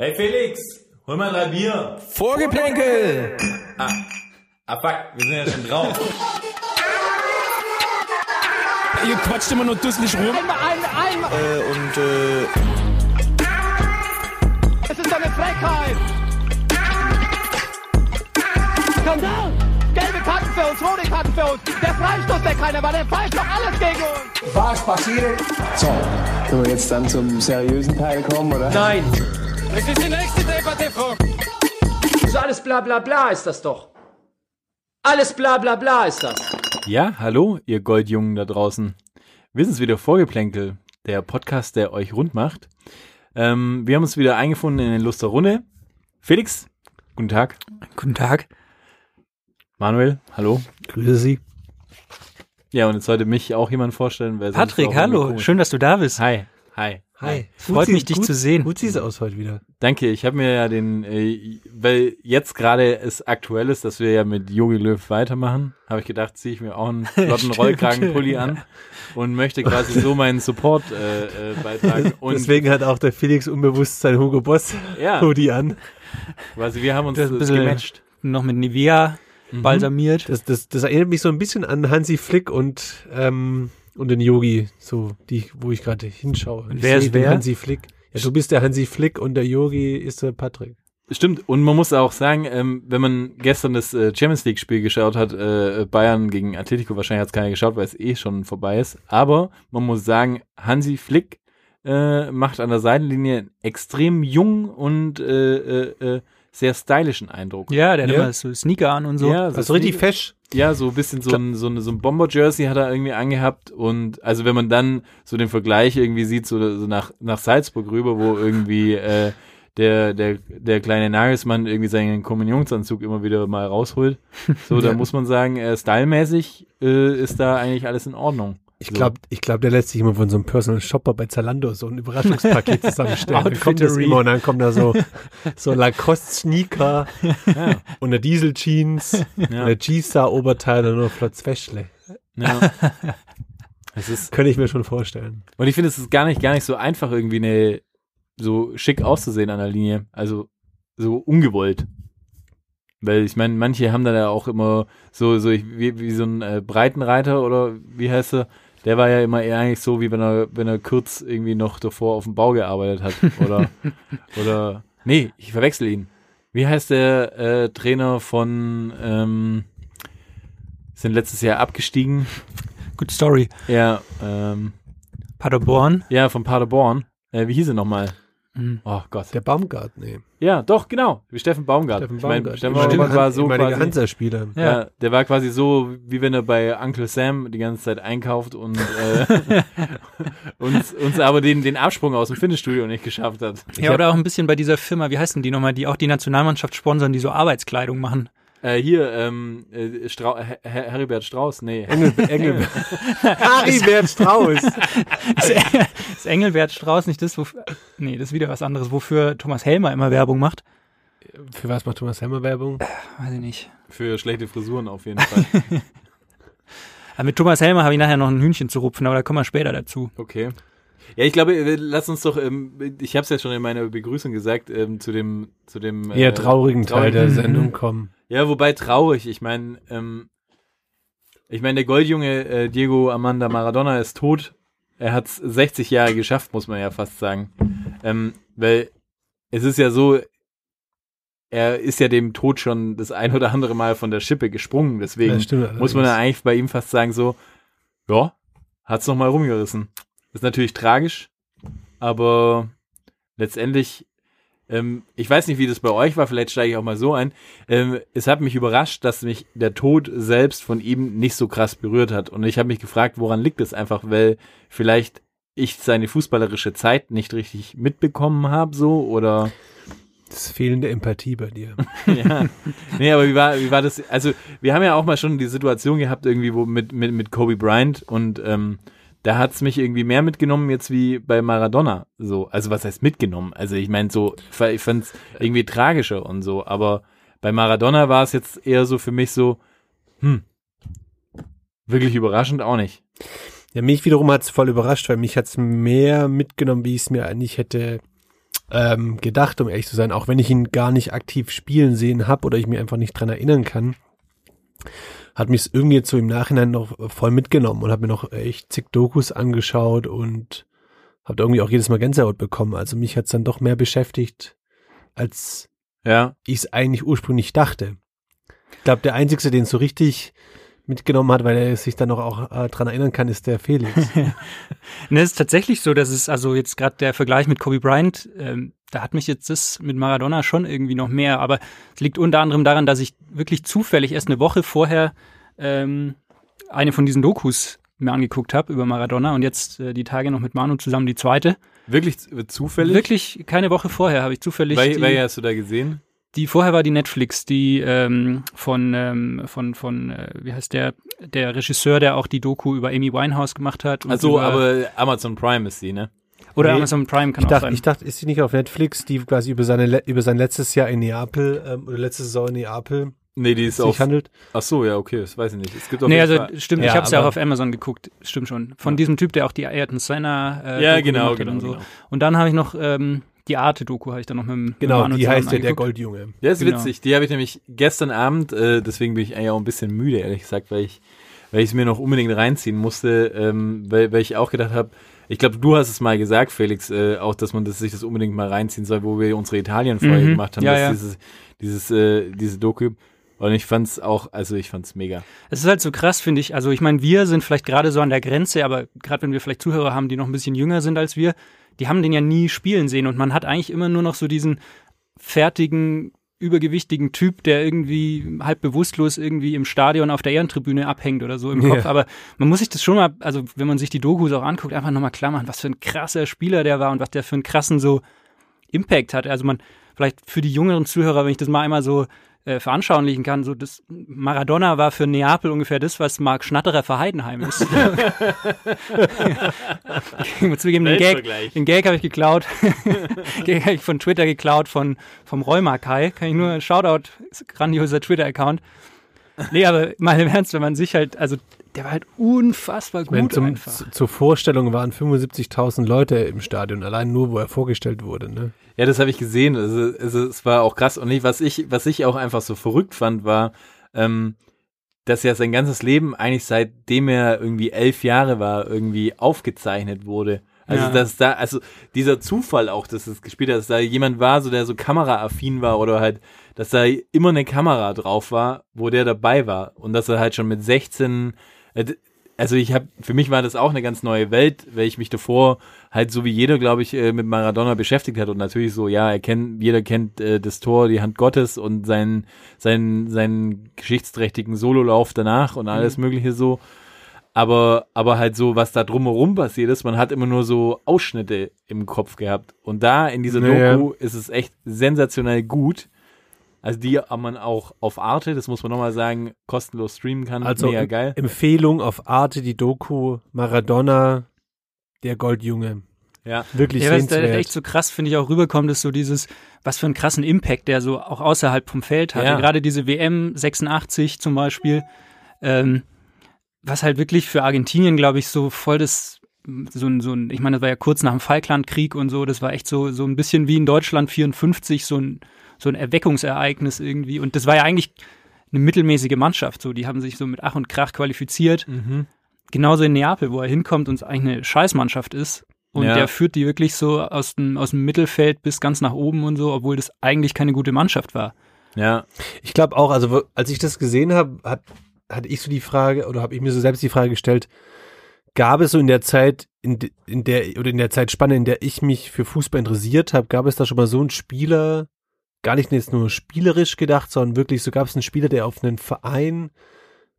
Hey Felix, hol mal drei Bier. Vorgeplänkel! Ah, ah fuck, wir sind ja schon drauf. Ihr quatscht immer nur dusselig rum. Ein, ein, ein. Äh, und äh, Es ist eine Frechheit! Skandal! Gelbe Karten für uns, rote Karten für uns. Der Freistoß, der keiner war, der pfeift doch alles gegen uns. Was passiert? So, können wir jetzt dann zum seriösen Teil kommen, oder? Nein! Das ist die nächste Debatte, Frau. So alles bla bla bla ist das doch. Alles bla bla bla ist das. Ja, hallo, ihr Goldjungen da draußen. Wir sind's wieder Vorgeplänkel, der Podcast, der euch rund macht. Ähm, wir haben uns wieder eingefunden in den Luster Runde. Felix, guten Tag. Guten Tag. Manuel, hallo. Grüße Sie. Ja, und jetzt sollte mich auch jemand vorstellen. Sonst Patrick, hallo, schön, dass du da bist. Hi, hi. Hi. Freut mich, dich zu sehen. Gut siehst du aus heute wieder. Danke, ich habe mir ja den, äh, weil jetzt gerade es aktuell ist, dass wir ja mit Yogi Löw weitermachen, habe ich gedacht, ziehe ich mir auch einen flotten Rollkragenpulli an und möchte quasi so meinen Support äh, äh, beitragen. Und Deswegen hat auch der Felix unbewusst sein Hugo Boss Ja. Hoodie an. quasi wir haben uns Das äh, bisschen- gematcht. Noch mit Nivea Mhm. balsamiert. Das, das, das erinnert mich so ein bisschen an Hansi Flick und, ähm, und den Yogi, so die, wo ich gerade hinschaue. Ich wer ist wer? Hansi Flick. Ja, du bist der Hansi Flick und der Yogi ist der Patrick. Stimmt, und man muss auch sagen, ähm, wenn man gestern das äh, Champions League Spiel geschaut hat, äh, Bayern gegen Atletico, wahrscheinlich hat es keiner geschaut, weil es eh schon vorbei ist, aber man muss sagen, Hansi Flick äh, macht an der Seitenlinie einen extrem jung und äh, äh, äh, sehr stylischen Eindruck. Ja, der hat Ja. immer so Sneaker an und so. Ja, Also richtig fesch. Ja, so ein bisschen so ein, so ein, so ein Bomber-Jersey hat er irgendwie angehabt und also wenn man dann so den Vergleich irgendwie sieht, so, so nach, nach Salzburg rüber, wo irgendwie äh, der, der, der kleine Nagelsmann irgendwie seinen Kommunionsanzug immer wieder mal rausholt, so, da muss man sagen, äh, stylmäßig äh, ist da eigentlich alles in Ordnung. Ich So. glaube, ich glaub, der lässt sich immer von so einem Personal Shopper bei Zalando so ein Überraschungspaket zusammenstellen. dann kommt das immer und dann kommt da so, so Lacoste-Sneaker Ja, und eine Diesel-Jeans, ja, eine G-Star-Oberteil und nur Flotz Wäschle. ja. Es ist, Könnte ich mir schon vorstellen. Und ich finde, es ist gar nicht, gar nicht so einfach, irgendwie eine, so schick auszusehen an der Linie. Also, so ungewollt. Weil ich meine, manche haben da ja auch immer so, so ich, wie, wie so ein äh, Breitenreiter oder wie heißt er? Der war ja immer eher eigentlich so, wie wenn er, wenn er kurz irgendwie noch davor auf dem Bau gearbeitet hat. Oder, oder, nee, ich verwechsel ihn. Wie heißt der äh, Trainer von, ähm, sind letztes Jahr abgestiegen? Good Story. Ja, ähm, Paderborn. ja, von Paderborn. Äh, wie hieß er nochmal? Mhm. Oh Gott. Der Baumgart, nee. Ja, doch, genau. Wie Steffen Baumgart. Steffen ich meine, Baumgart. Steffen Baumgart war so quasi, Hansa-Spieler. ja. der war quasi so, wie wenn er bei Uncle Sam die ganze Zeit einkauft und äh, uns, uns aber den, den Absprung aus dem Fitnessstudio nicht geschafft hat. Ja, oder auch ein bisschen bei dieser Firma, wie heißen die nochmal, die auch die Nationalmannschaft sponsern, die so Arbeitskleidung machen. Äh, hier, ähm, äh, Strau Her Her Heribert Strauß, nee. Engel, Engel, Haribert Strauß. Ist, ist Engelbert Strauß nicht das, wofür, nee, das ist wieder was anderes, wofür Thomas Helmer immer Werbung macht? Für was macht Thomas Helmer Werbung? Weiß ich nicht. Für schlechte Frisuren auf jeden Fall. Aber mit Thomas Helmer habe ich nachher noch ein Hühnchen zu rupfen, aber da kommen wir später dazu. Okay. Ja, ich glaube, äh, lass uns doch, ähm, ich habe es ja schon in meiner Begrüßung gesagt, ähm, zu dem, zu dem Eher äh, traurigen Teil der traurigen- Sendung kommen. Ja, wobei traurig. Ich meine, ähm, ich meine, der Goldjunge äh, Diego Amanda Maradona ist tot. Er hat 60 Jahre geschafft, muss man ja fast sagen. Ähm, weil es ist ja so, er ist ja dem Tod schon das ein oder andere Mal von der Schippe gesprungen. Deswegen stimmt muss man ja eigentlich bei ihm fast sagen so, ja, hat's noch mal rumgerissen. Ist natürlich tragisch, aber letztendlich, ähm, ich weiß nicht, wie das bei euch war, vielleicht steige ich auch mal so ein. Ähm, es hat mich überrascht, dass mich der Tod selbst von ihm nicht so krass berührt hat. Und ich habe mich gefragt, woran liegt es einfach, weil vielleicht ich seine fußballerische Zeit nicht richtig mitbekommen habe, so oder Das ist fehlende Empathie bei dir. ja. Nee, aber wie war, wie war das? Also, wir haben ja auch mal schon die Situation gehabt, irgendwie, wo mit, mit, mit Kobe Bryant und ähm, da hat's mich irgendwie mehr mitgenommen jetzt wie bei Maradona. So, also was heißt mitgenommen? Also ich meine so, ich fand's irgendwie tragischer und so, aber bei Maradona war es jetzt eher so für mich so, hm, wirklich überraschend auch nicht. Ja, mich wiederum hat's voll überrascht, weil mich hat's mehr mitgenommen, wie ich es mir eigentlich hätte ähm, gedacht, um ehrlich zu sein, auch wenn ich ihn gar nicht aktiv spielen sehen habe oder ich mir einfach nicht dran erinnern kann, hat mich irgendwie jetzt so im Nachhinein noch voll mitgenommen und habe mir noch echt zig Dokus angeschaut und habe da irgendwie auch jedes Mal Gänsehaut bekommen. Also mich hat's dann doch mehr beschäftigt, als Ja. ich es eigentlich ursprünglich dachte. Ich glaube, der Einzige, den so richtig mitgenommen hat, weil er sich dann noch auch äh, dran erinnern kann, ist der Felix. Ne, es ist tatsächlich so, dass es, also jetzt gerade der Vergleich mit Kobe Bryant, ähm, da hat mich jetzt das mit Maradona schon irgendwie noch mehr, aber es liegt unter anderem daran, dass ich wirklich zufällig erst eine Woche vorher ähm, eine von diesen Dokus mir angeguckt habe über Maradona und jetzt äh, die Tage noch mit Manu zusammen die zweite. Wirklich zufällig? Wirklich keine Woche vorher habe ich zufällig Wel die, welche hast du da gesehen? Die vorher war die Netflix, die ähm, von ähm, von von äh, wie heißt der der Regisseur, der auch die Doku über Amy Winehouse gemacht hat. und Also, aber Amazon Prime ist sie, ne? oder Nee, Amazon Prime kann Ich auch dachte, sein. ich dachte, ist sie nicht auf Netflix, die quasi über seine über sein letztes Jahr in Neapel ähm, oder letzte Saison in Neapel Nee, die ist sich auf. handelt? Ach so, ja, okay, das weiß ich nicht. Es gibt auf Nee, also Fall. stimmt, Ja, ich habe es ja auch auf Amazon geguckt, stimmt schon. Von diesem Typ, der auch die Ayrton Senna äh, Ja, genau, gemacht hat genau, und so. genau. Und dann habe ich noch ähm, die Arte-Doku, habe ich dann noch mit, dem- mit Genau, Manu die heißt ja der. Goldjunge. Ja, ist Genau. witzig. Die habe ich nämlich gestern Abend, äh, deswegen bin ich eigentlich auch ein bisschen müde, ehrlich gesagt, weil ich weil ich es mir noch unbedingt reinziehen musste, ähm, weil, weil ich auch gedacht habe, ich glaube, du hast es mal gesagt, Felix, äh, auch, dass man das, sich das unbedingt mal reinziehen soll, wo wir unsere Italien-Folge Mhm. gemacht haben, Ja, dass ja. dieses, dieses, äh, diese Doku. Und ich fand's auch, also ich fand's mega. Es ist halt so krass, finde ich. Also ich meine, wir sind vielleicht gerade so an der Grenze, aber gerade wenn wir vielleicht Zuhörer haben, die noch ein bisschen jünger sind als wir, die haben den ja nie spielen sehen und man hat eigentlich immer nur noch so diesen fertigen, übergewichtigen Typ, der irgendwie halb bewusstlos irgendwie im Stadion auf der Ehrentribüne abhängt oder so im. Kopf. Aber man muss sich das schon mal, also wenn man sich die Dokus auch anguckt, einfach nochmal klar machen, was für ein krasser Spieler der war und was der für einen krassen so Impact hat. Also man, vielleicht für die jüngeren Zuhörer, wenn ich das mal einmal so äh, veranschaulichen kann, so das Maradona war für Neapel ungefähr das, was Marc Schnatterer für Heidenheim ist. ich muss zugeben, den Gag, den Gag habe ich geklaut. Gag habe ich von Twitter geklaut, von, vom Rheuma Kai. Kann ich nur, Shoutout, grandioser Twitter-Account. Nee, aber mal im Ernst, wenn man sich halt, also der war halt unfassbar Ich meine, gut zum, einfach. zu- zur Vorstellung waren 75.000 Leute im Stadion, allein nur, wo er vorgestellt wurde. Ne? Ja, das habe ich gesehen. Also, also es war auch krass. Und nicht, was ich, was ich auch einfach so verrückt fand, war, ähm, dass ja sein ganzes Leben eigentlich seitdem er irgendwie elf Jahre war, irgendwie aufgezeichnet wurde. Also Ja. dass da, also dieser Zufall auch, dass es gespielt hat, dass da jemand war, so der so kameraaffin war oder halt, dass da immer eine Kamera drauf war, wo der dabei war und dass er halt schon mit 16, äh, d- also ich habe, für mich war das auch eine ganz neue Welt, weil ich mich davor halt so wie jeder, glaube ich, äh, mit Maradona beschäftigt hat und natürlich so, ja, er kennt, jeder kennt äh, das Tor, die Hand Gottes und seinen, seinen, seinen geschichtsträchtigen Sololauf danach und alles Mögliche so. Aber, aber halt so, was da drumherum passiert ist, man hat immer nur so Ausschnitte im Kopf gehabt. Und da in dieser Naja. Doku ist es echt sensationell gut. Also die man auch auf Arte, das muss man nochmal sagen, kostenlos streamen kann. Also Mega geil. Empfehlung auf Arte, die Doku Maradona, der Goldjunge. Ja. Wirklich Ja, was da echt so krass, finde ich, auch rüberkommt, ist so dieses, was für einen krassen Impact der so auch außerhalb vom Feld hatte. Ja. Gerade diese WM 86 zum Beispiel, ähm, was halt wirklich für Argentinien, glaube ich, so voll das, so ein, so ein, ich meine, das war ja kurz nach dem Falklandkrieg und so, das war echt so, so ein bisschen wie in Deutschland 54, so ein, so ein Erweckungsereignis irgendwie. Und das war ja eigentlich eine mittelmäßige Mannschaft, so, die haben sich so mit Ach und Krach qualifiziert. Mhm. Genauso in Neapel, wo er hinkommt und es eigentlich eine Scheißmannschaft ist. Und Ja. der führt die wirklich so aus dem, aus dem Mittelfeld bis ganz nach oben und so, obwohl das eigentlich keine gute Mannschaft war. Ja. Ich glaube auch, also als ich das gesehen habe, hat, hatte ich so die Frage, oder habe ich mir so selbst die Frage gestellt, gab es so in der Zeit, in, de- in der, oder in der Zeitspanne, in der ich mich für Fußball interessiert habe, gab es da schon mal so einen Spieler, gar nicht jetzt nur spielerisch gedacht, sondern wirklich, so gab es einen Spieler, der auf einen Verein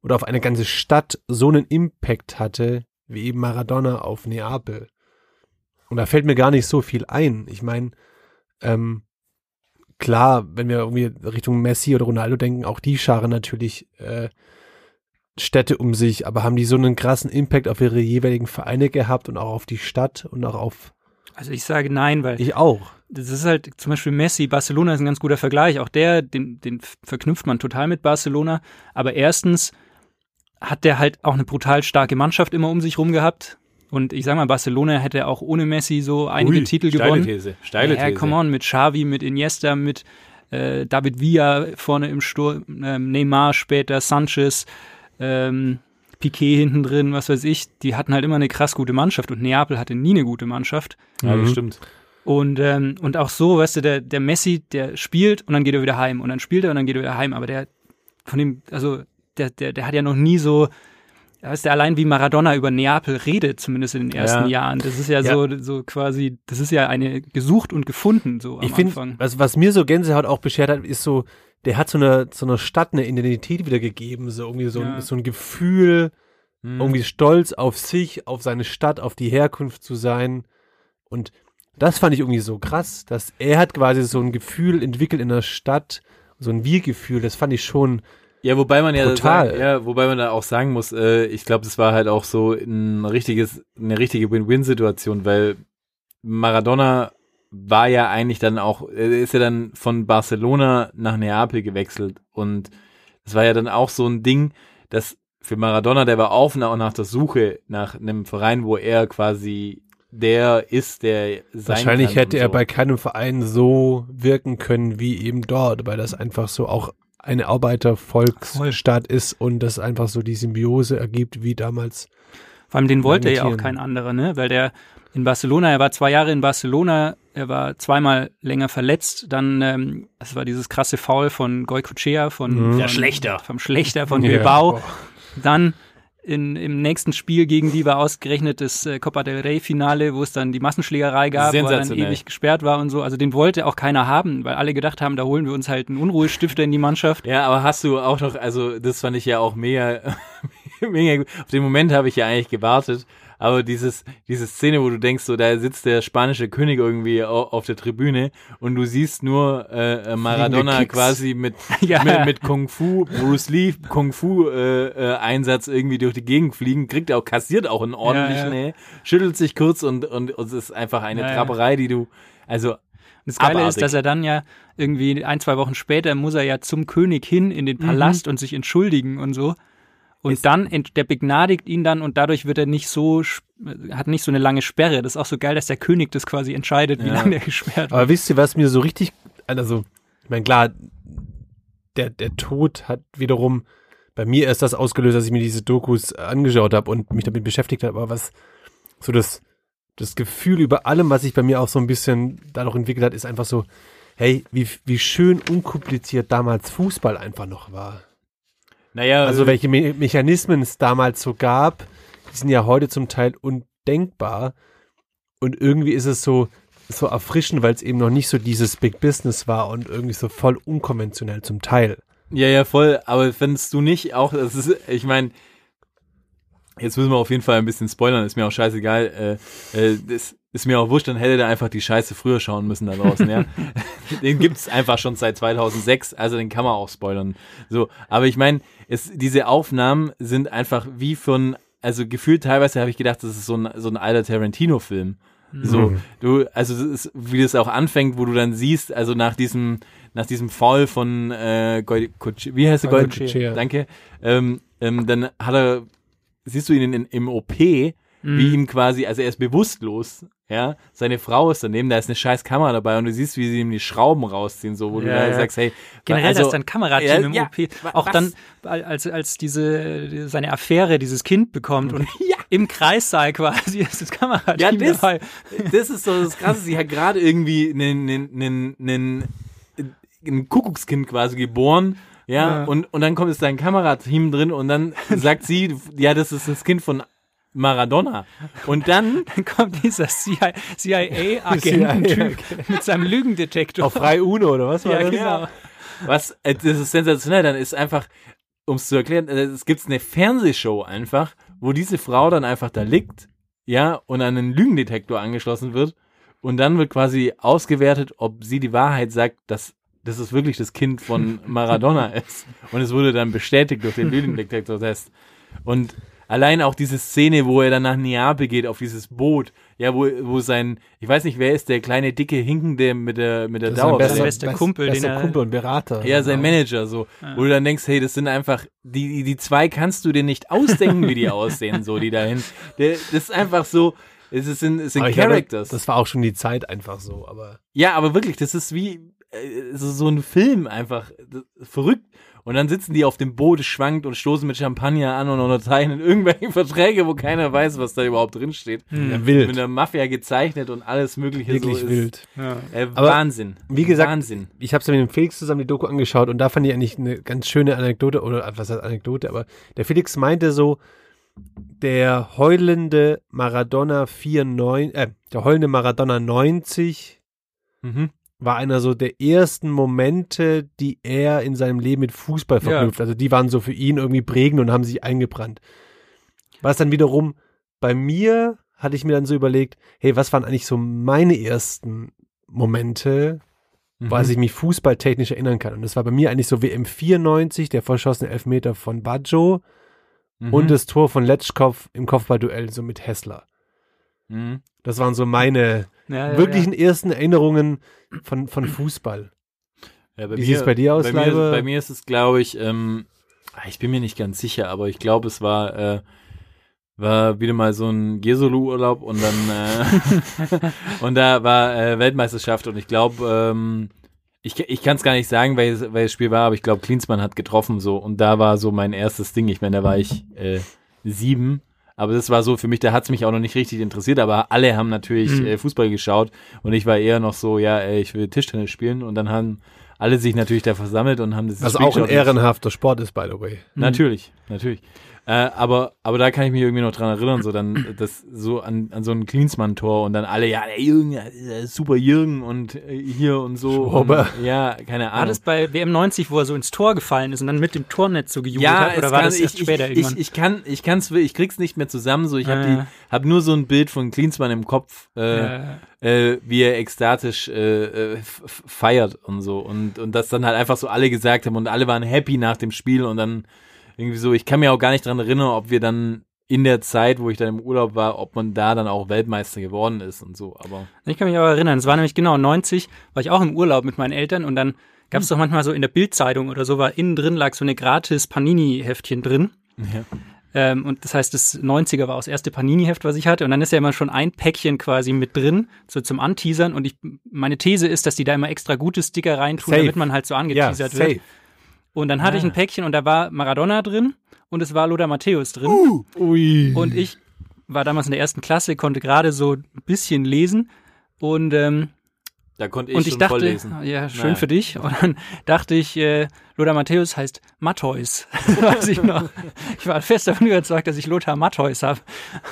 oder auf eine ganze Stadt so einen Impact hatte, wie eben Maradona auf Neapel. Und da fällt mir gar nicht so viel ein. Ich meine, ähm, klar, wenn wir irgendwie Richtung Messi oder Ronaldo denken, auch die scharen natürlich äh, Städte um sich, aber haben die so einen krassen Impact auf ihre jeweiligen Vereine gehabt und auch auf die Stadt und auch auf Also ich sage nein, weil ich auch. das ist halt zum Beispiel Messi, Barcelona ist ein ganz guter Vergleich. Auch der, den, den verknüpft man total mit Barcelona. Aber erstens hat der halt auch eine brutal starke Mannschaft immer um sich rum gehabt. Und ich sag mal, Barcelona hätte auch ohne Messi so einige Ui, Titel steile gewonnen. These, steile ja, These. come on, mit Xavi, mit Iniesta, mit äh, David Villa vorne im Sturm, ähm, Neymar später, Sanchez, ähm, Piquet hinten drin, was weiß ich. Die hatten halt immer eine krass gute Mannschaft und Neapel hatte nie eine gute Mannschaft. Ja, das Mhm. stimmt. Und, ähm, und auch so, weißt du, der, der Messi, der spielt und dann geht er wieder heim und dann spielt er und dann geht er wieder heim. Aber der von dem, also der, der, der hat ja noch nie so, weißt du, allein wie Maradona über Neapel redet, zumindest in den ersten Ja. Jahren. Das ist ja, Ja. so, so quasi, das ist ja eine gesucht und gefunden so am Ich finde, Anfang. was, was mir so Gänsehaut auch beschert hat, ist so, der hat so einer so einer Stadt eine Identität wiedergegeben, so irgendwie so, Ja. ein, so ein Gefühl, Mhm. irgendwie stolz auf sich, auf seine Stadt, auf die Herkunft zu sein. Und das fand ich irgendwie so krass, dass er hat quasi so ein Gefühl entwickelt in der Stadt, so ein Wir-Gefühl, das fand ich schon, Ja, wobei man ja, sagen, ja, wobei man da auch sagen muss, äh, ich glaube, das war halt auch so ein richtiges, eine richtige Win-Win-Situation, weil Maradona war ja eigentlich dann auch, er ist ja dann von Barcelona nach Neapel gewechselt und es war ja dann auch so ein Ding, dass für Maradona, der war auf und auch nach der Suche nach einem Verein, wo er quasi der ist, der sein wahrscheinlich kann hätte und er so. bei keinem Verein so wirken können wie eben dort, weil das einfach so auch eine Arbeitervolksstadt ist und das einfach so die Symbiose ergibt, wie damals. Vor allem den wollte ja auch kein anderer, ne? Weil der in Barcelona, er war zwei Jahre in Barcelona, er war zweimal länger verletzt, dann, ähm, das war dieses krasse Foul von Goycochea, von, Mhm. von Schlechter. vom Schlechter von Ja, Bilbao. Dann in, im nächsten Spiel gegen die war ausgerechnet das äh, Copa del Rey Finale, wo es dann die Massenschlägerei gab, wo er dann ewig gesperrt war und so. Also den wollte auch keiner haben, weil alle gedacht haben, da holen wir uns halt einen Unruhestifter in die Mannschaft. Ja, aber hast du auch noch, also das fand ich ja auch mega, mega gut. Auf den Moment habe ich ja eigentlich gewartet, aber dieses, diese Szene, wo du denkst, so da sitzt der spanische König irgendwie au- auf der Tribüne und du siehst nur äh, äh, Maradona quasi mit, Ja. mit, mit Kung Fu, Bruce Lee Kung Fu äh, äh, Einsatz irgendwie durch die Gegend fliegen, kriegt auch, kassiert auch einen ordentlichen, Ja, ja. schüttelt sich kurz und, und, und es ist einfach eine Ja. Trapperei, die du, also Das Geile Abartig. ist, dass er dann ja irgendwie ein, zwei Wochen später muss er ja zum König hin in den Palast und sich entschuldigen und so. Und Ist- dann, der begnadigt ihn dann und dadurch wird er nicht so, hat nicht so eine lange Sperre. Das ist auch so geil, dass der König das quasi entscheidet, wie Ja. lange er gesperrt wird. Aber wisst ihr, was mir so richtig, also, ich meine, klar, der, der Tod hat wiederum bei mir erst das ausgelöst, dass ich mir diese Dokus angeschaut habe und mich damit beschäftigt habe, aber was so das, das Gefühl über allem, was sich bei mir auch so ein bisschen dadurch entwickelt hat, ist einfach so, hey, wie, wie schön unkompliziert damals Fußball einfach noch war. Naja, Also welche Me Mechanismen es damals so gab, die sind ja heute zum Teil undenkbar. Und irgendwie ist es so, so erfrischend, weil es eben noch nicht so dieses Big Business war und irgendwie so voll unkonventionell zum Teil. Ja, ja, voll. Aber findest du nicht auch, das ist, ich meine, jetzt müssen wir auf jeden Fall ein bisschen spoilern, ist mir auch scheißegal. Äh, äh, das ist mir auch wurscht, dann hätte der einfach die Scheiße früher schauen müssen da draußen, ja. den gibt's einfach schon seit 2006, also den kann man auch spoilern. So, aber ich meine, es, diese Aufnahmen sind einfach wie von, also gefühlt teilweise habe ich gedacht, das ist so ein, so ein alter Tarantino-Film. So, du, also ist, wie das auch anfängt, wo du dann siehst, also nach diesem, nach diesem Fall von äh, Goy, Kuch- wie heißt der Goy, Goycochea. Danke. Ähm, ähm, dann hat er, siehst du ihn in, im OP, wie ihm quasi, also er ist bewusstlos, ja, seine Frau ist daneben, da ist eine scheiß Kamera dabei und du siehst, wie sie ihm die Schrauben rausziehen, so, wo du Ja, da ja. sagst, hey, Generell, also, dass dann Kamerateam Ja, im OP auch was? dann, als, als diese, seine Affäre dieses Kind bekommt und im Kreissaal quasi ist das Kamerateam Ja, das, dabei. das ist so das Krasse. Sie hat gerade irgendwie einen, einen, einen, einen, ein Kuckuckskind quasi geboren. Ja, Ja. Und, und dann kommt es da ein Kamerateam drin und dann sagt sie, ja, das ist das Kind von Maradona. Und dann, Dann kommt dieser CIA-Agenten-Typ mit seinem Lügendetektor. Auf frei Uno oder was war ja, das? genau. was, äh, das ist sensationell, dann ist einfach, um es zu erklären, äh, es gibt eine Fernsehshow einfach, wo diese Frau dann einfach da liegt, ja, und an einen Lügendetektor angeschlossen wird und dann wird quasi ausgewertet, ob sie die Wahrheit sagt, dass dass es wirklich das Kind von Maradona ist. Und es wurde dann bestätigt durch den Lügendetektor-Test. Und allein auch diese Szene, wo er dann nach Neapel geht, auf dieses Boot, Ja, wo, wo sein, ich weiß nicht, wer ist der kleine, dicke, hinkende mit der, mit der Das ist sein Dauer. bester- bester, bester best- Kumpel, den bester er- Kumpel und Berater. Ja, sein Manager, so. Wo du dann denkst, hey, das sind einfach, die, die zwei kannst du dir nicht ausdenken, wie die aussehen, so, die dahin. Der, das ist einfach so, es ist- sind, es sind ich glaube, Characters. Das war auch schon die Zeit einfach so, aber Ja, aber wirklich, das ist wie äh, so, so ein Film einfach das, verrückt. Und dann sitzen die auf dem Boot, schwankt und stoßen mit Champagner an und unterzeichnen irgendwelche Verträge, wo keiner weiß, was da überhaupt drin steht. ja, wild. Mit der Mafia gezeichnet und alles mögliche Wirklich so ist, wild. Äh, Aber Wahnsinn. wie gesagt, Wahnsinn. Ich habe es mit dem Felix zusammen die Doku angeschaut und da fand ich eigentlich eine ganz schöne Anekdote, oder was heißt Anekdote, aber der Felix meinte so, der heulende Maradona 94, äh, der heulende Maradona 90 Mhm. War einer so der ersten Momente, die er in seinem Leben mit Fußball Ja. verknüpft. Also die waren so für ihn irgendwie prägend und haben sich eingebrannt. Was dann wiederum bei mir hatte ich mir dann so überlegt, hey, was waren eigentlich so meine ersten Momente, Mhm. wo ich mich fußballtechnisch erinnern kann. Und das war bei mir eigentlich so WM 94, der verschossene Elfmeter von Baggio Mhm. und das Tor von Letschkow im Kopfballduell so mit Hessler. Mhm. Das waren so meine Ja, ja, wirklichen ersten Erinnerungen von, von Fußball. Ja, bei Wie sieht's bei dir aus, bei mir, bei mir ist es, glaube ich, ähm, ah, ich bin mir nicht ganz sicher, aber ich glaube, es war, äh, war wieder mal so ein Jesolo-Urlaub und dann äh, und da war äh, Weltmeisterschaft und ich glaube, ähm, ich, ich kann es gar nicht sagen, welches, welches Spiel war, aber ich glaube, Klinsmann hat getroffen so und da war so mein erstes Ding. Ich meine, da war ich äh, sieben, aber das war so für mich, da hat es mich auch noch nicht richtig interessiert, aber alle haben natürlich Mhm. äh, Fußball geschaut und ich war eher noch so, ja, ey, ich will Tischtennis spielen und dann haben alle sich natürlich da versammelt und haben das Was auch ein ehrenhafter Sport ist, by the way. Natürlich, natürlich. Äh, aber, aber da kann ich mich irgendwie noch dran erinnern, so dann das so an, an so ein Klinsmann-Tor und dann alle, ja, der Jürgen, der super Jürgen und äh, hier und so. Und, ja, keine War Ahnung. das bei WM 90, wo er so ins Tor gefallen ist und dann mit dem Tornetz so gejubelt ja, hat? Oder war kann, das erst ich, später ich, irgendwann? ich, ich kann, ich kann's, ich krieg's nicht mehr zusammen. So, ich habe Ja. die, hab nur so ein Bild von Klinsmann im Kopf, äh, Ja. äh, wie er ekstatisch äh, äh, feiert und so und und das dann halt einfach so alle gesagt haben und alle waren happy nach dem Spiel und dann irgendwie so. Ich kann mir auch gar nicht dran erinnern, ob wir dann in der Zeit, wo ich dann im Urlaub war, ob man da dann auch Weltmeister geworden ist und so. Aber Ich kann mich aber erinnern, es war nämlich genau 90, war ich auch im Urlaub mit meinen Eltern und dann gab es doch manchmal so in der Bildzeitung oder so, war innen drin lag so eine gratis Panini-Heftchen drin. ja. Ähm, und das heißt, das 90er war auch das erste Panini-Heft, was ich hatte. Und dann ist ja immer schon ein Päckchen quasi mit drin, so zum Anteasern. Und ich, meine These ist, dass die da immer extra gute Sticker reintun, Safe. damit man halt so Ja, angeteasert safe. wird. Und dann hatte ich ein Päckchen und da war Maradona drin und es war Lothar Matthäus drin. Ui. Und ich war damals in der ersten Klasse, konnte gerade so ein bisschen lesen. Und, ähm, da konnte ich und ich schon dachte, vorlesen. ja, schön Naja. für dich. Und dann dachte ich, äh, Lothar Matthäus heißt Matthäus. Weiß ich noch. Ich war fest davon überzeugt, dass ich Lothar Matthäus habe.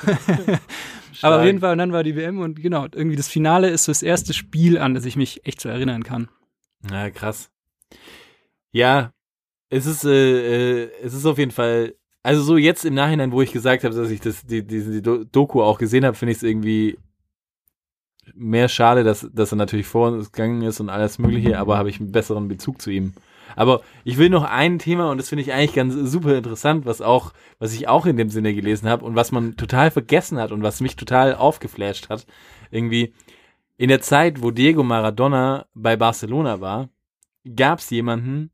Aber auf jeden Fall, und dann war die WM und genau, irgendwie das Finale ist so das erste Spiel, an das ich mich echt so erinnern kann. Ja, krass. Ja, es ist, äh, äh, es ist auf jeden Fall, also so jetzt im Nachhinein, wo ich gesagt habe, dass ich das, die, die Do- Doku auch gesehen habe, finde ich es irgendwie mehr schade, dass, dass er natürlich vor uns gegangen ist und alles Mögliche, aber habe ich einen besseren Bezug zu ihm. Aber ich will noch ein Thema und das finde ich eigentlich ganz super interessant, was auch, was ich auch in dem Sinne gelesen habe und was man total vergessen hat und was mich total aufgeflasht hat. Irgendwie in der Zeit, wo Diego Maradona bei Barcelona war, gab es jemanden,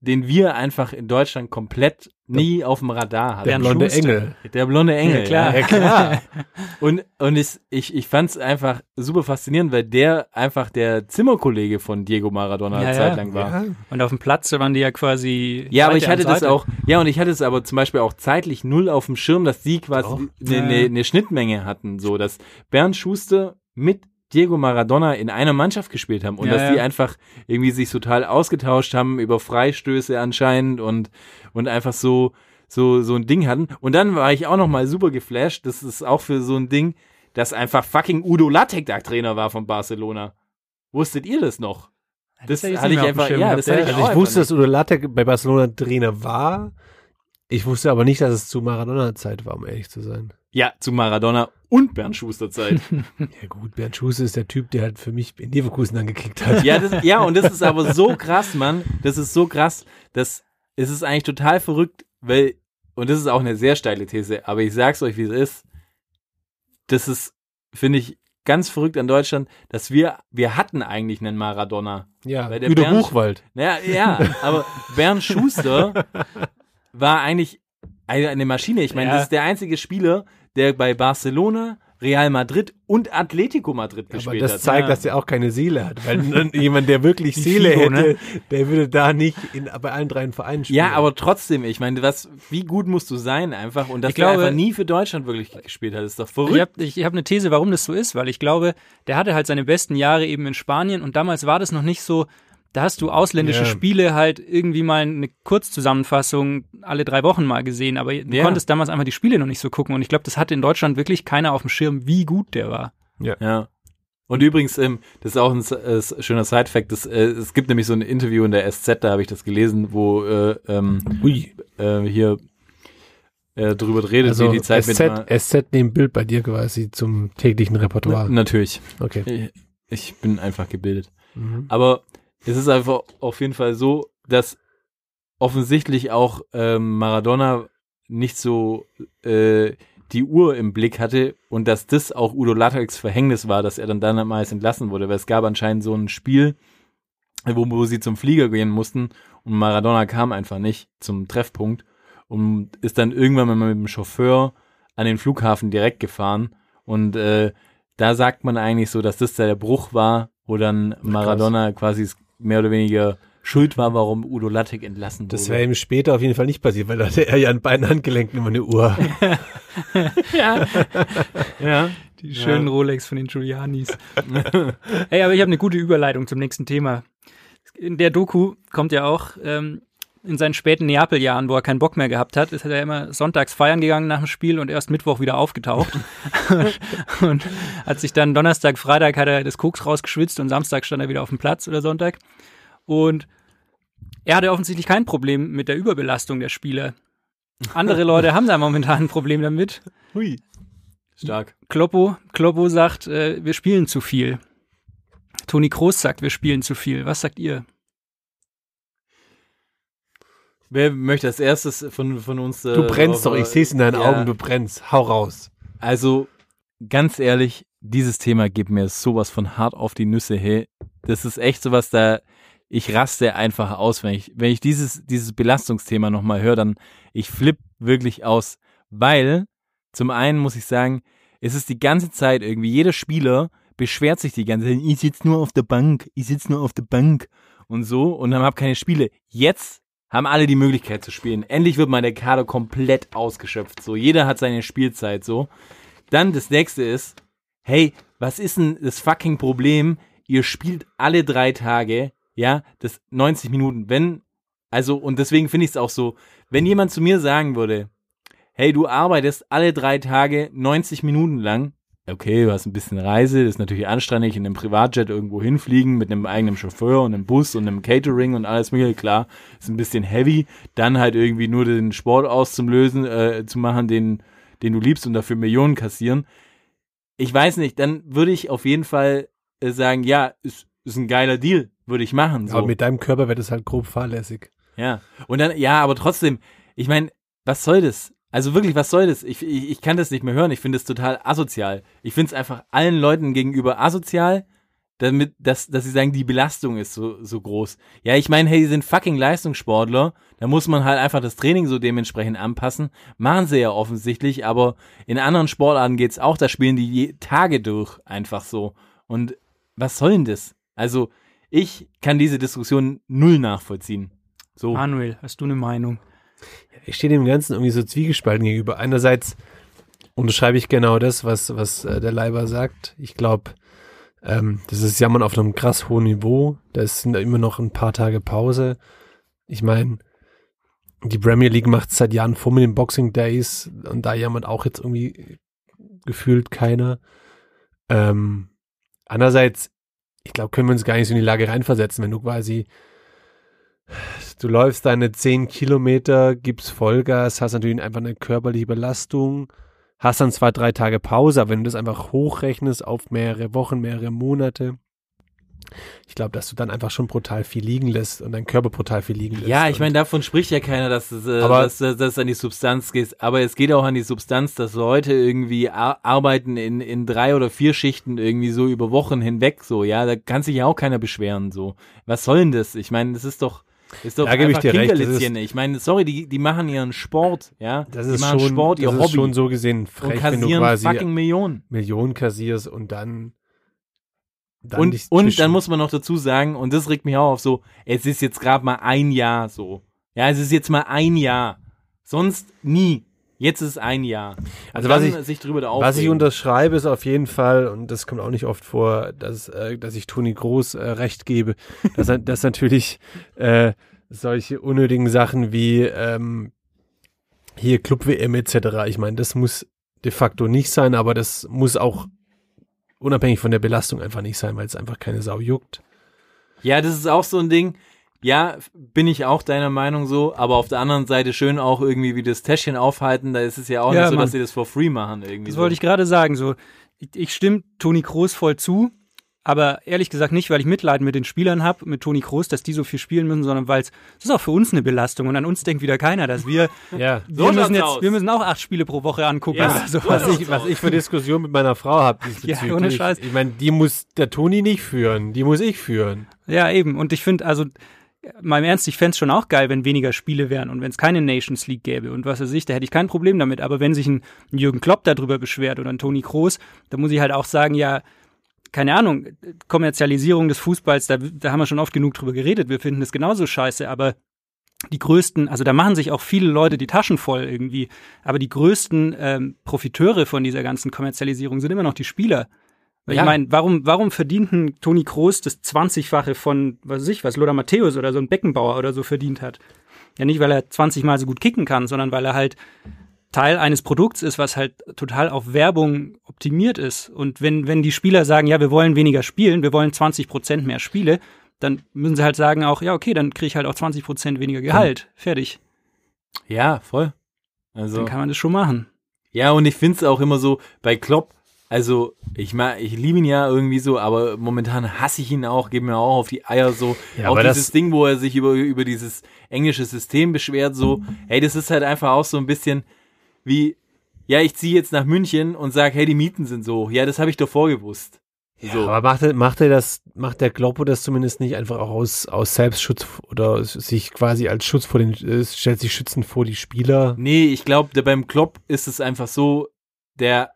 den wir einfach in Deutschland komplett nie auf dem Radar hatten. Der blonde Schuster. Engel. Der blonde Engel. Ja, klar. Ja, klar. und und ich, ich, ich fand es einfach super faszinierend, weil der einfach der Zimmerkollege von Diego Maradona Ja, eine. Zeit lang war. Und auf dem Platz waren die ja quasi. Ja, aber ich hatte das auch, ja, und ich hatte es aber zum Beispiel auch zeitlich null auf dem Schirm, dass die quasi eine ne, ne Schnittmenge hatten, so, dass Bernd Schuster mit Diego Maradona in einer Mannschaft gespielt haben und Ja, dass ja. die einfach irgendwie sich total ausgetauscht haben über Freistöße anscheinend und, und einfach so, so, so ein Ding hatten. Und dann war ich auch noch mal super geflasht, das ist auch für so ein Ding, dass einfach fucking Udo Lattek da Trainer war von Barcelona. Wusstet ihr das noch? Das ich hatte ich einfach, ja, das hatte ich Also ich wusste, dass Udo Lattek bei Barcelona Trainer war. Ich wusste aber nicht, dass es zu Maradona-Zeit war, um ehrlich zu sein. Ja, zu Maradona und Bernd Schuster Zeit. Ja gut, Bernd Schuster ist der Typ, der halt für mich in Leverkusen dann gekickt hat. ja, das, ja, und das ist aber so krass, Mann. Das ist so krass, dass es ist eigentlich total verrückt, weil, und das ist auch eine sehr steile These, aber ich sag's euch, wie es ist. Das ist finde ich ganz verrückt an Deutschland, dass wir, wir hatten eigentlich einen Maradona. Ja, Weil der Bernd- Buchwald. Naja, ja, aber Bernd Schuster war eigentlich eine, eine Maschine. Ich meine, Ja. das ist der einzige Spieler, der bei Barcelona, Real Madrid und Atletico Madrid Aber gespielt das hat. zeigt, ja. dass er auch keine Seele hat. Weil jemand, der wirklich Seele Figo, hätte, ne? der würde da nicht in, bei allen dreien Vereinen spielen. Ja, aber trotzdem, ich meine, was, wie gut musst du sein einfach und dass Ich glaube- der einfach nie für Deutschland wirklich gespielt hat, ist doch Ich verrückt. habe ich hab eine These, warum das so ist, weil ich glaube, der hatte halt seine besten Jahre eben in Spanien und damals war das noch nicht so, da hast du ausländische Ja. Spiele halt irgendwie mal eine Kurzzusammenfassung alle drei Wochen mal gesehen, aber du Ja. konntest damals einfach die Spiele noch nicht so gucken und ich glaube, das hatte in Deutschland wirklich keiner auf dem Schirm, wie gut der war. Ja. Und übrigens, ähm, das ist auch ein äh, schöner Side-Fact, das, äh, es gibt nämlich so ein Interview in der SZ, da habe ich das gelesen, wo äh, ähm, Ui. äh, hier äh, drüber redet, Also wie die Zeit SZ, mit SZ neben Bild bei dir quasi zum täglichen Repertoire. Natürlich. Okay. Ich, ich bin einfach gebildet. Mhm. Aber es ist einfach auf jeden Fall so, dass offensichtlich auch ähm, Maradona nicht so äh, die Uhr im Blick hatte und dass das auch Udo Lattek's Verhängnis war, dass er dann damals entlassen wurde, weil es gab anscheinend so ein Spiel, wo, wo sie zum Flieger gehen mussten und Maradona kam einfach nicht zum Treffpunkt und ist dann irgendwann mal mit dem Chauffeur an den Flughafen direkt gefahren. Und äh, da sagt man eigentlich so, dass das da der Bruch war, wo dann Maradona quasi mehr oder weniger schuld war, warum Udo Lattek entlassen wurde. Das wäre ihm später auf jeden Fall nicht passiert, weil da hatte er ja an beiden Handgelenken immer eine Uhr. Ja, ja. die schönen Rolex von den Giulianis. Ey, aber ich habe eine gute Überleitung zum nächsten Thema. In der Doku kommt ja auch ähm, in seinen späten Neapel-Jahren, wo er keinen Bock mehr gehabt hat, ist er immer sonntags feiern gegangen nach dem Spiel und erst Mittwoch wieder aufgetaucht. und hat sich dann Donnerstag, Freitag hat er das Koks rausgeschwitzt und Samstag stand er wieder auf dem Platz oder Sonntag. Und er hatte offensichtlich kein Problem mit der Überbelastung der Spieler. Andere Leute haben da momentan ein Problem damit. Hui. Stark. Kloppo, Kloppo sagt, äh, wir spielen zu viel. Toni Kroos sagt, wir spielen zu viel. Was sagt ihr? Wer möchte als erstes von, von uns? Äh, Du brennst doch, ich äh, sehe es in deinen ja. Augen, du brennst. Hau raus. Also, ganz ehrlich, dieses Thema gibt mir sowas von hart auf die Nüsse, hey. Das ist echt sowas, da ich raste einfach aus, wenn ich, wenn ich dieses, dieses Belastungsthema nochmal höre, dann ich flipp wirklich aus. Weil, zum einen muss ich sagen, es ist die ganze Zeit irgendwie, jeder Spieler beschwert sich die ganze Zeit, ich sitze nur auf der Bank, ich sitze nur auf der Bank und so und dann habe keine Spiele. Jetzt haben alle die Möglichkeit zu spielen. Endlich wird der Kader komplett ausgeschöpft. So, jeder hat seine Spielzeit so. Dann das nächste ist, hey, was ist denn das fucking Problem? Ihr spielt alle drei Tage, ja, das 90 Minuten. Wenn, also, und deswegen finde ich es auch so, wenn jemand zu mir sagen würde, hey, du arbeitest alle drei Tage 90 Minuten lang, okay, du hast ein bisschen Reise, das ist natürlich anstrengend, in einem Privatjet irgendwo hinfliegen mit einem eigenen Chauffeur und einem Bus und einem Catering und alles mögliche, klar, ist ein bisschen heavy, dann halt irgendwie nur den Sport auszulösen, äh, zu machen, den, den du liebst und dafür Millionen kassieren. Ich weiß nicht, dann würde ich auf jeden Fall äh, sagen, ja, ist, ist ein geiler Deal, würde ich machen. So. Aber mit deinem Körper wird es halt grob fahrlässig. Ja. Und dann, ja, aber trotzdem, ich meine, was soll das? Also wirklich, was soll das? Ich, ich, ich kann das nicht mehr hören. Ich finde es total asozial. Ich finde es einfach allen Leuten gegenüber asozial, damit, dass, dass sie sagen, die Belastung ist so, so groß. Ja, ich meine, hey, die sind fucking Leistungssportler. Da muss man halt einfach das Training so dementsprechend anpassen. Machen sie ja offensichtlich, aber in anderen Sportarten geht's auch, da spielen die Tage durch, einfach so. Und was soll denn das? Also, ich kann diese Diskussion null nachvollziehen. So. Manuel, hast du eine Meinung? Ich stehe dem Ganzen irgendwie so zwiegespalten gegenüber. Einerseits unterschreibe ich genau das, was, was äh, der Leiber sagt. Ich glaube, ähm, das ist Jammern auf einem krass hohen Niveau. Da sind da immer noch ein paar Tage Pause. Ich meine, die Premier League macht seit Jahren vor mit den Boxing Days und da jammert auch jetzt irgendwie gefühlt keiner. Ähm, andererseits, ich glaube, können wir uns gar nicht so in die Lage reinversetzen, wenn du quasi du läufst deine 10 Kilometer, gibst Vollgas, hast natürlich einfach eine körperliche Belastung, hast dann zwar drei Tage Pause, aber wenn du das einfach hochrechnest auf mehrere Wochen, mehrere Monate, Ich glaube, dass du dann einfach schon brutal viel liegen lässt und dein Körper brutal viel liegen lässt. Ja, ich meine, davon spricht ja keiner, dass es, äh, dass, dass, dass an die Substanz geht. Aber es geht auch an die Substanz, dass Leute irgendwie ar arbeiten in, in drei oder vier Schichten irgendwie so über Wochen hinweg so. Ja, da kann sich ja auch keiner beschweren so. Was soll denn das? Ich meine, das ist doch ist doch Da gebe ich dir recht, Kinkerlitzchen. Ich meine, sorry, die, die machen ihren Sport, ja. das die ist machen schon, Sport, ihr das ist Hobby schon so gesehen und frech, wenn du quasi fucking Millionen. Millionen kassierst und dann, dann Und, und dann muss man noch dazu sagen, und das regt mich auch auf so, es ist jetzt gerade mal ein Jahr so. Ja, es ist jetzt mal ein Jahr. Sonst nie. Jetzt ist ein Jahr. Also was ich- Was ich unterschreibe, ist auf jeden Fall, und das kommt auch nicht oft vor, dass, äh, dass ich Toni Groß äh, recht gebe, dass, dass natürlich äh, solche unnötigen Sachen wie ähm, hier Club-WM etc., ich meine, das muss de facto nicht sein, aber das muss auch unabhängig von der Belastung einfach nicht sein, weil es einfach keine Sau juckt. Ja, das ist auch so ein Ding. Ja, bin ich auch deiner Meinung so, aber auf der anderen Seite schön auch irgendwie wie das Täschchen aufhalten, da ist es ja auch Ja, nicht so, Mann. dass sie das for free machen irgendwie. Das so. wollte ich gerade sagen. So, ich, ich stimme Toni Kroos voll zu, aber ehrlich gesagt nicht, weil ich Mitleid mit den Spielern habe, mit Toni Kroos, dass die so viel spielen müssen, sondern weil es das ist auch für uns eine Belastung und an uns denkt wieder keiner, dass wir Ja. So wir müssen schaut's jetzt aus. wir müssen auch acht Spiele pro Woche angucken Ja, oder so. so Was ich, was ich für Diskussion mit meiner Frau habe diesbezüglich. ohne Scheiß. Ich meine, die muss der Toni nicht führen, die muss ich führen. Ja, eben. Und ich finde, also, mal im Ernst, ich fände es schon auch geil, wenn weniger Spiele wären und wenn es keine Nations League gäbe und was weiß ich, da hätte ich kein Problem damit. Aber wenn sich ein, Jürgen Klopp darüber beschwert oder ein Toni Kroos, da muss ich halt auch sagen, ja, keine Ahnung, Kommerzialisierung des Fußballs, da, da haben wir schon oft genug drüber geredet, wir finden das genauso scheiße, aber die größten, also da machen sich auch viele Leute die Taschen voll irgendwie, aber die größten ähm, Profiteure von dieser ganzen Kommerzialisierung sind immer noch die Spieler. Weil Ja. Ich meine, warum, warum verdient ein Toni Kroos das 20-fache von, was weiß ich, was Lothar Matthäus oder so ein Beckenbauer oder so verdient hat? Ja, nicht, weil er 20 Mal so gut kicken kann, sondern weil er halt Teil eines Produkts ist, was halt total auf Werbung optimiert ist. Und wenn, wenn die Spieler sagen, ja, wir wollen weniger spielen, wir wollen 20 Prozent mehr Spiele, dann müssen sie halt sagen auch, ja, okay, dann kriege ich halt auch 20 Prozent weniger Gehalt. Fertig. Ja, voll. Also. Dann kann man das schon machen. Ja, und ich find's auch immer so, bei Klopp, also ich mag, ich liebe ihn ja irgendwie so, aber momentan hasse ich ihn auch, gebe mir auch auf die Eier so. Ja, auch dieses Ding, wo er sich über, über dieses englische System beschwert, so, hey, das ist halt einfach auch so ein bisschen wie, ja, ich ziehe jetzt nach München und sag, hey, die Mieten sind so hoch. Ja, das habe ich doch vorgewusst. So. Aber macht er, macht er das, macht der Gloppo das zumindest nicht einfach auch aus, aus Selbstschutz oder sich quasi als Schutz vor den, äh, stellt sich schützend vor die Spieler? Nee, ich glaube, beim Klopp ist es einfach so, der,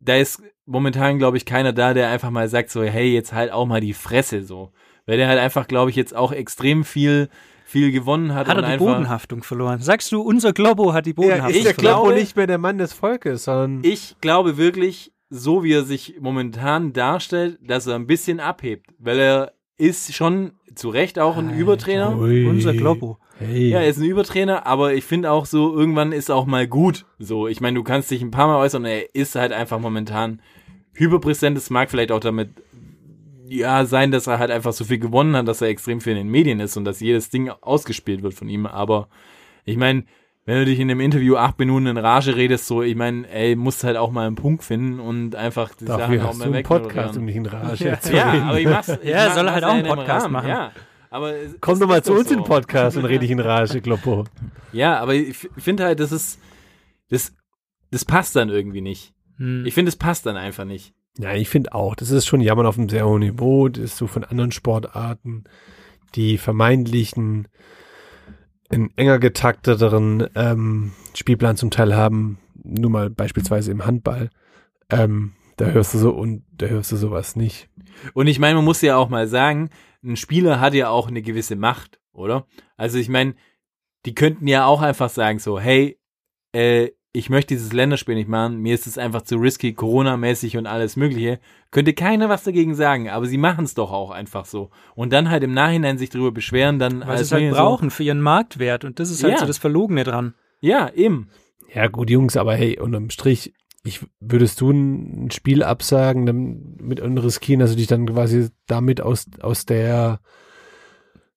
da ist momentan, glaube ich, keiner da, der einfach mal sagt so, hey, jetzt halt auch mal die Fresse so. Weil der halt einfach, glaube ich, jetzt auch extrem viel, viel gewonnen hat. Hat er und die einfach, Bodenhaftung verloren? Sagst du, unser Globo hat die Bodenhaftung ich der verloren? glaube- nicht mehr der Mann des Volkes, sondern Ich glaube wirklich, so wie er sich momentan darstellt, dass er ein bisschen abhebt. Weil er ist schon zu Recht auch ein Übertrainer. Ui. Unser Globo. Hey. Ja, er ist ein Übertrainer, aber ich finde auch so, irgendwann ist auch mal gut. So, ich meine, du kannst dich ein paar Mal äußern, er ist halt einfach momentan hyperpräsent. Es mag vielleicht auch damit ja sein, dass er halt einfach so viel gewonnen hat, dass er extrem viel in den Medien ist und dass jedes Ding ausgespielt wird von ihm. Aber ich meine, wenn du dich in dem Interview acht Minuten in Rage redest, so, ich meine, ey, musst halt auch mal einen Punkt finden und einfach die Sachen Dafür auch hast mal du einen weg. Podcast, um dich in Rage Ja. zu Ja, reden. aber ich mach's. Ich Ja, mach- soll er halt auch einen in einem Podcast machen. Ja. Aber Komm doch mal zu uns so. in den Podcast und rede dich in Rage, Gloppo. Ja, aber ich finde halt, das ist, das, das passt dann irgendwie nicht. Hm. Ich finde, es passt dann einfach nicht. Ja, ich finde auch, das ist schon Jammern auf einem sehr hohen Niveau. Das ist so von anderen Sportarten, die vermeintlichen, einen enger getakteteren ähm, Spielplan zum Teil haben. Nur mal beispielsweise im Handball. Ähm, da hörst du so und da hörst du sowas nicht. Und ich meine, man muss ja auch mal sagen, ein Spieler hat ja auch eine gewisse Macht, oder? Also ich meine, die könnten ja auch einfach sagen so, hey, äh, ich möchte dieses Länderspiel nicht machen, mir ist es einfach zu risky, Corona-mäßig und alles mögliche. Könnte keiner was dagegen sagen, aber sie machen es doch auch einfach so. Und dann halt im Nachhinein sich darüber beschweren, dann Weil sie alles es halt mögliche so. brauchen für ihren Marktwert und das ist halt Ja. so das Verlogene dran. Ja, eben. Ja, gut, Jungs, aber hey, unterm Strich, ich, würdest du ein Spiel absagen, dann mit und riskieren, dass du dich dann quasi damit aus, aus der,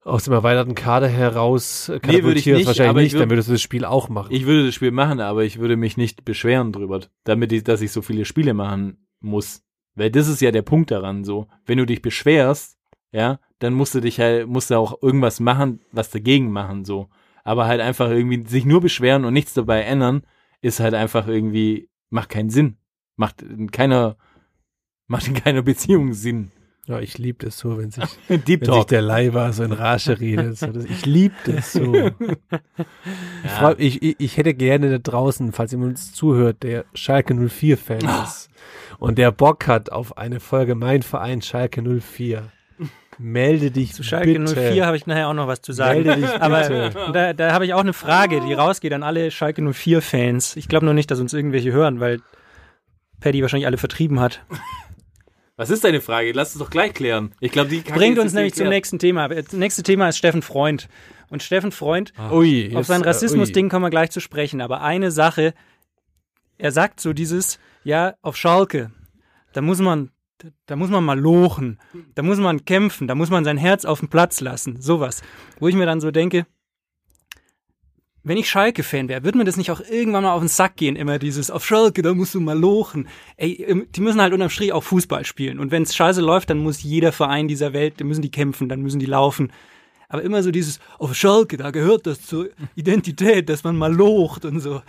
aus dem erweiterten Kader heraus äh, Nee, würde ich nicht, Wahrscheinlich nicht, würd- dann würdest du das Spiel auch machen. Ich würde das Spiel machen, aber ich würde mich nicht beschweren drüber, damit ich, dass ich so viele Spiele machen muss. Weil das ist ja der Punkt daran so. Wenn du dich beschwerst, ja, dann musst du dich halt, musst du auch irgendwas machen, was dagegen machen, so. Aber halt einfach irgendwie sich nur beschweren und nichts dabei ändern, ist halt einfach irgendwie, macht keinen Sinn. Macht in keiner, macht in keiner Beziehung Sinn. Ja, ich liebe das so, wenn sich, wenn sich der Leiber so in Rage redet. So, ich liebe das so. Ich, freu, ich, ich, ich hätte gerne da draußen, falls jemand uns zuhört, der Schalke 04-Fan ist und der Bock hat auf eine Folge Mein Verein Schalke 04, melde dich Zu Schalke bitte. 04 habe ich nachher auch noch was zu sagen. Melde dich Aber bitte. da, da habe ich auch eine Frage, die rausgeht an alle Schalke 04-Fans. Ich glaube nur nicht, dass uns irgendwelche hören, weil Paddy wahrscheinlich alle vertrieben hat. Was ist deine Frage? Lass es doch gleich klären. Ich glaube, die Kacke Bringt uns nämlich zum nächsten Thema. Das nächste Thema ist Steffen Freund. Und Steffen Freund, Ui, auf sein äh, Rassismus-Ding kommen wir gleich zu sprechen. Aber eine Sache, er sagt so dieses, ja, auf Schalke, da muss man, da muss man mal lochen, da muss man kämpfen, da muss man sein Herz auf den Platz lassen, sowas. Wo ich mir dann so denke, wenn ich Schalke-Fan wäre, würde mir das nicht auch irgendwann mal auf den Sack gehen, immer dieses, auf Schalke, da musst du mal lochen. Ey, ähm, die müssen halt unterm Strich auch Fußball spielen. Und wenn es scheiße läuft, dann muss jeder Verein dieser Welt, dann müssen die kämpfen, dann müssen die laufen. Aber immer so dieses, auf Schalke, da gehört das zur Identität, dass man mal locht und so.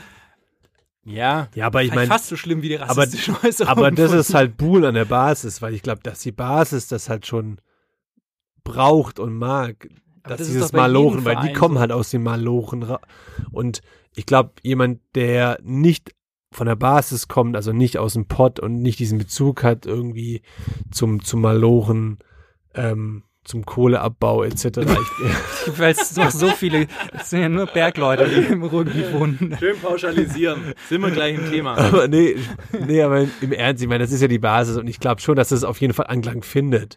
Ja, Ja, aber ich meine, fast so schlimm wie die aber, rassistischen Äußerungen aber das ist halt Buhl an der Basis, weil ich glaube, dass die Basis das halt schon braucht und mag, Aber dass das dieses Malochen, weil die kommen halt aus dem Malochen und ich glaube, jemand, der nicht von der Basis kommt, also nicht aus dem Pott und nicht diesen Bezug hat irgendwie zum, zum Malochen, ähm, zum Kohleabbau etc. Ich, Weil es noch so viele, es sind ja nur Bergleute, die im Ruhrgebiet wohnen. schön pauschalisieren. Sind wir gleich im Thema. aber nee, nee, aber im Ernst, ich meine, das ist ja die Basis und ich glaube schon, dass es auf jeden Fall Anklang findet.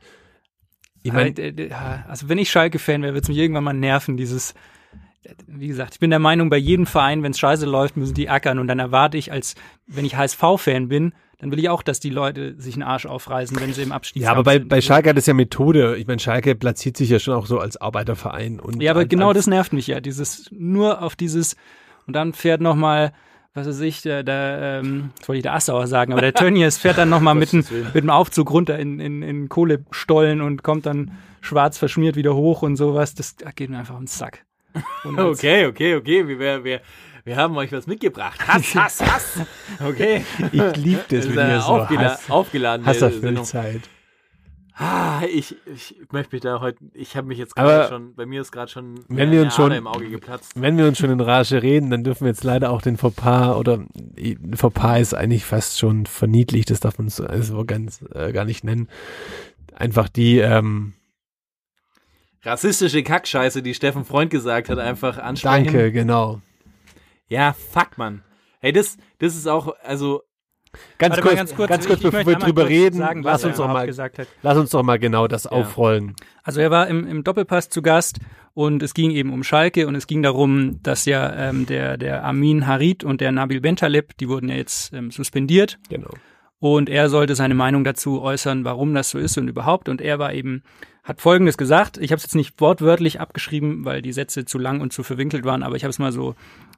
Ich meine, Halt, äh, ja, also wenn ich Schalke-Fan wäre, würde es mich irgendwann mal nerven, dieses, äh, wie gesagt, ich bin der Meinung, bei jedem Verein, wenn es scheiße läuft, müssen die ackern und dann erwarte ich, als wenn ich HSV-Fan bin, dann will ich auch, dass die Leute sich einen Arsch aufreißen, wenn sie im Abstieg Ja, aber bei, bei Schalke hat es ja Methode. Ich meine, Schalke platziert sich ja schon auch so als Arbeiterverein. Und Ja, aber als, genau als, das nervt mich ja, dieses, nur auf dieses, und dann fährt noch mal was weiß ich, der, der ähm, das wollte ich der Assauer sagen, aber der Tönnies fährt dann nochmal mit, dem- mit dem Aufzug runter in, in, in Kohlestollen und kommt dann schwarz verschmiert wieder hoch und sowas. Das geht mir einfach ins Sack. Und als- Okay, okay, okay. Wir, wir, wir, haben euch was mitgebracht. Hass, Hass, Hass. Okay. Ich liebe das, wenn ihr so aufgela Hass, aufgeladene. Hasserfüllzeit. Ah, ich, ich möchte mich da heute, ich habe mich jetzt gerade schon, bei mir ist gerade schon wenn wir uns schon- im Auge geplatzt. Wenn wir uns schon in Rage reden, dann dürfen wir jetzt leider auch den Fauxpas oder äh, Fauxpas ist eigentlich fast schon verniedlicht, das darf man so also ganz äh, gar nicht nennen. Einfach die, ähm, Rassistische Kackscheiße, die Steffen Freund gesagt hat, einfach ansprechen. danke, genau. Ja, fuck, Mann. Hey, das, das ist auch, also, Ganz kurz, ganz kurz, ganz kurz ich bevor wir drüber reden, sagen, was lass er uns doch mal, gesagt hat. lass uns doch mal genau das aufrollen. Also er war im, im Doppelpass zu Gast und es ging eben um Schalke und es ging darum, dass ja ähm, der, der Amin Harid und der Nabil Bentaleb, die wurden ja jetzt ähm, suspendiert Genau. und er sollte seine Meinung dazu äußern, warum das so ist und überhaupt. Und er war eben, hat Folgendes gesagt. Ich habe es jetzt nicht wortwörtlich abgeschrieben, weil die Sätze zu lang und zu verwinkelt waren, aber ich habe es mal so.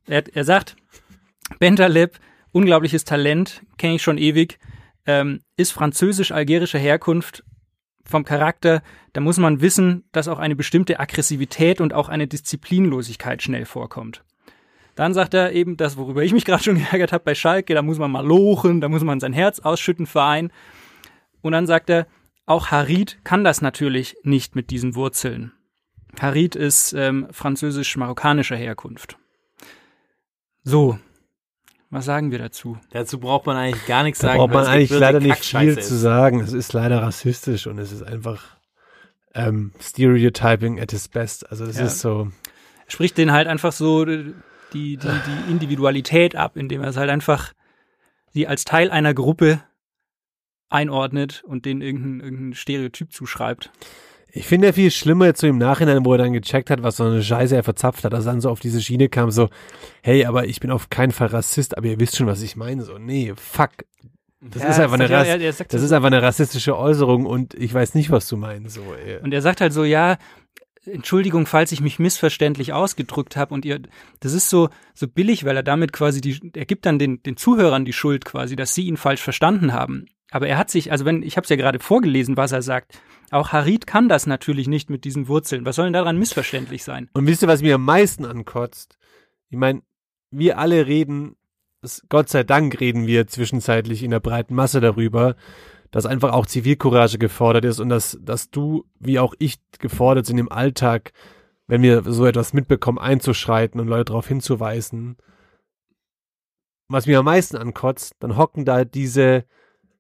Er, er sagt, Bentaleb, unglaubliches Talent, kenne ich schon ewig, ähm, ist französisch-algerischer Herkunft vom Charakter. Da muss man wissen, dass auch eine bestimmte Aggressivität und auch eine Disziplinlosigkeit schnell vorkommt. Dann sagt er eben das, worüber ich mich gerade schon geärgert habe bei Schalke, da muss man mal lochen, da muss man sein Herz ausschütten für einen. Und dann sagt er, auch Harid kann das natürlich nicht mit diesen Wurzeln. Harid ist ähm, französisch-marokkanischer Herkunft. So, was sagen wir dazu? dazu braucht man eigentlich gar nichts Da sagen. braucht weil man es eigentlich leider nicht viel ist. zu sagen. Es ist leider rassistisch und es ist einfach ähm, Stereotyping at its best. Also es Ja. ist so, spricht den halt einfach so die, die, die Individualität ab, indem er es halt einfach sie als Teil einer Gruppe einordnet und denen irgendein, irgendein Stereotyp zuschreibt. Ich finde ja viel schlimmer jetzt so im Nachhinein, wo er dann gecheckt hat, was so eine Scheiße er verzapft hat, dass er dann so auf diese Schiene kam, so, hey, aber ich bin auf keinen Fall Rassist, aber ihr wisst schon, was ich meine. So, nee, fuck. Das Ja, ist einfach eine ja, Rass er- er sagt das ist einfach eine rassistische Äußerung und ich weiß nicht, was du meinst. So, ey. Und er sagt halt so, ja, Entschuldigung, falls ich mich missverständlich ausgedrückt habe und ihr, das ist so, so billig, weil er damit quasi die, er gibt dann den, den Zuhörern die Schuld quasi, dass sie ihn falsch verstanden haben. Aber er hat sich, also wenn, ich habe es ja gerade vorgelesen, was er sagt. Auch Harid kann das natürlich nicht mit diesen Wurzeln. Was soll denn daran missverständlich sein? Und wisst ihr, was mir am meisten ankotzt? Ich meine, wir alle reden, Gott sei Dank reden wir zwischenzeitlich in der breiten Masse darüber, dass einfach auch Zivilcourage gefordert ist und dass, dass du, wie auch ich, gefordert sind im Alltag, wenn wir so etwas mitbekommen, einzuschreiten und Leute darauf hinzuweisen. Was mir am meisten ankotzt, dann hocken da diese,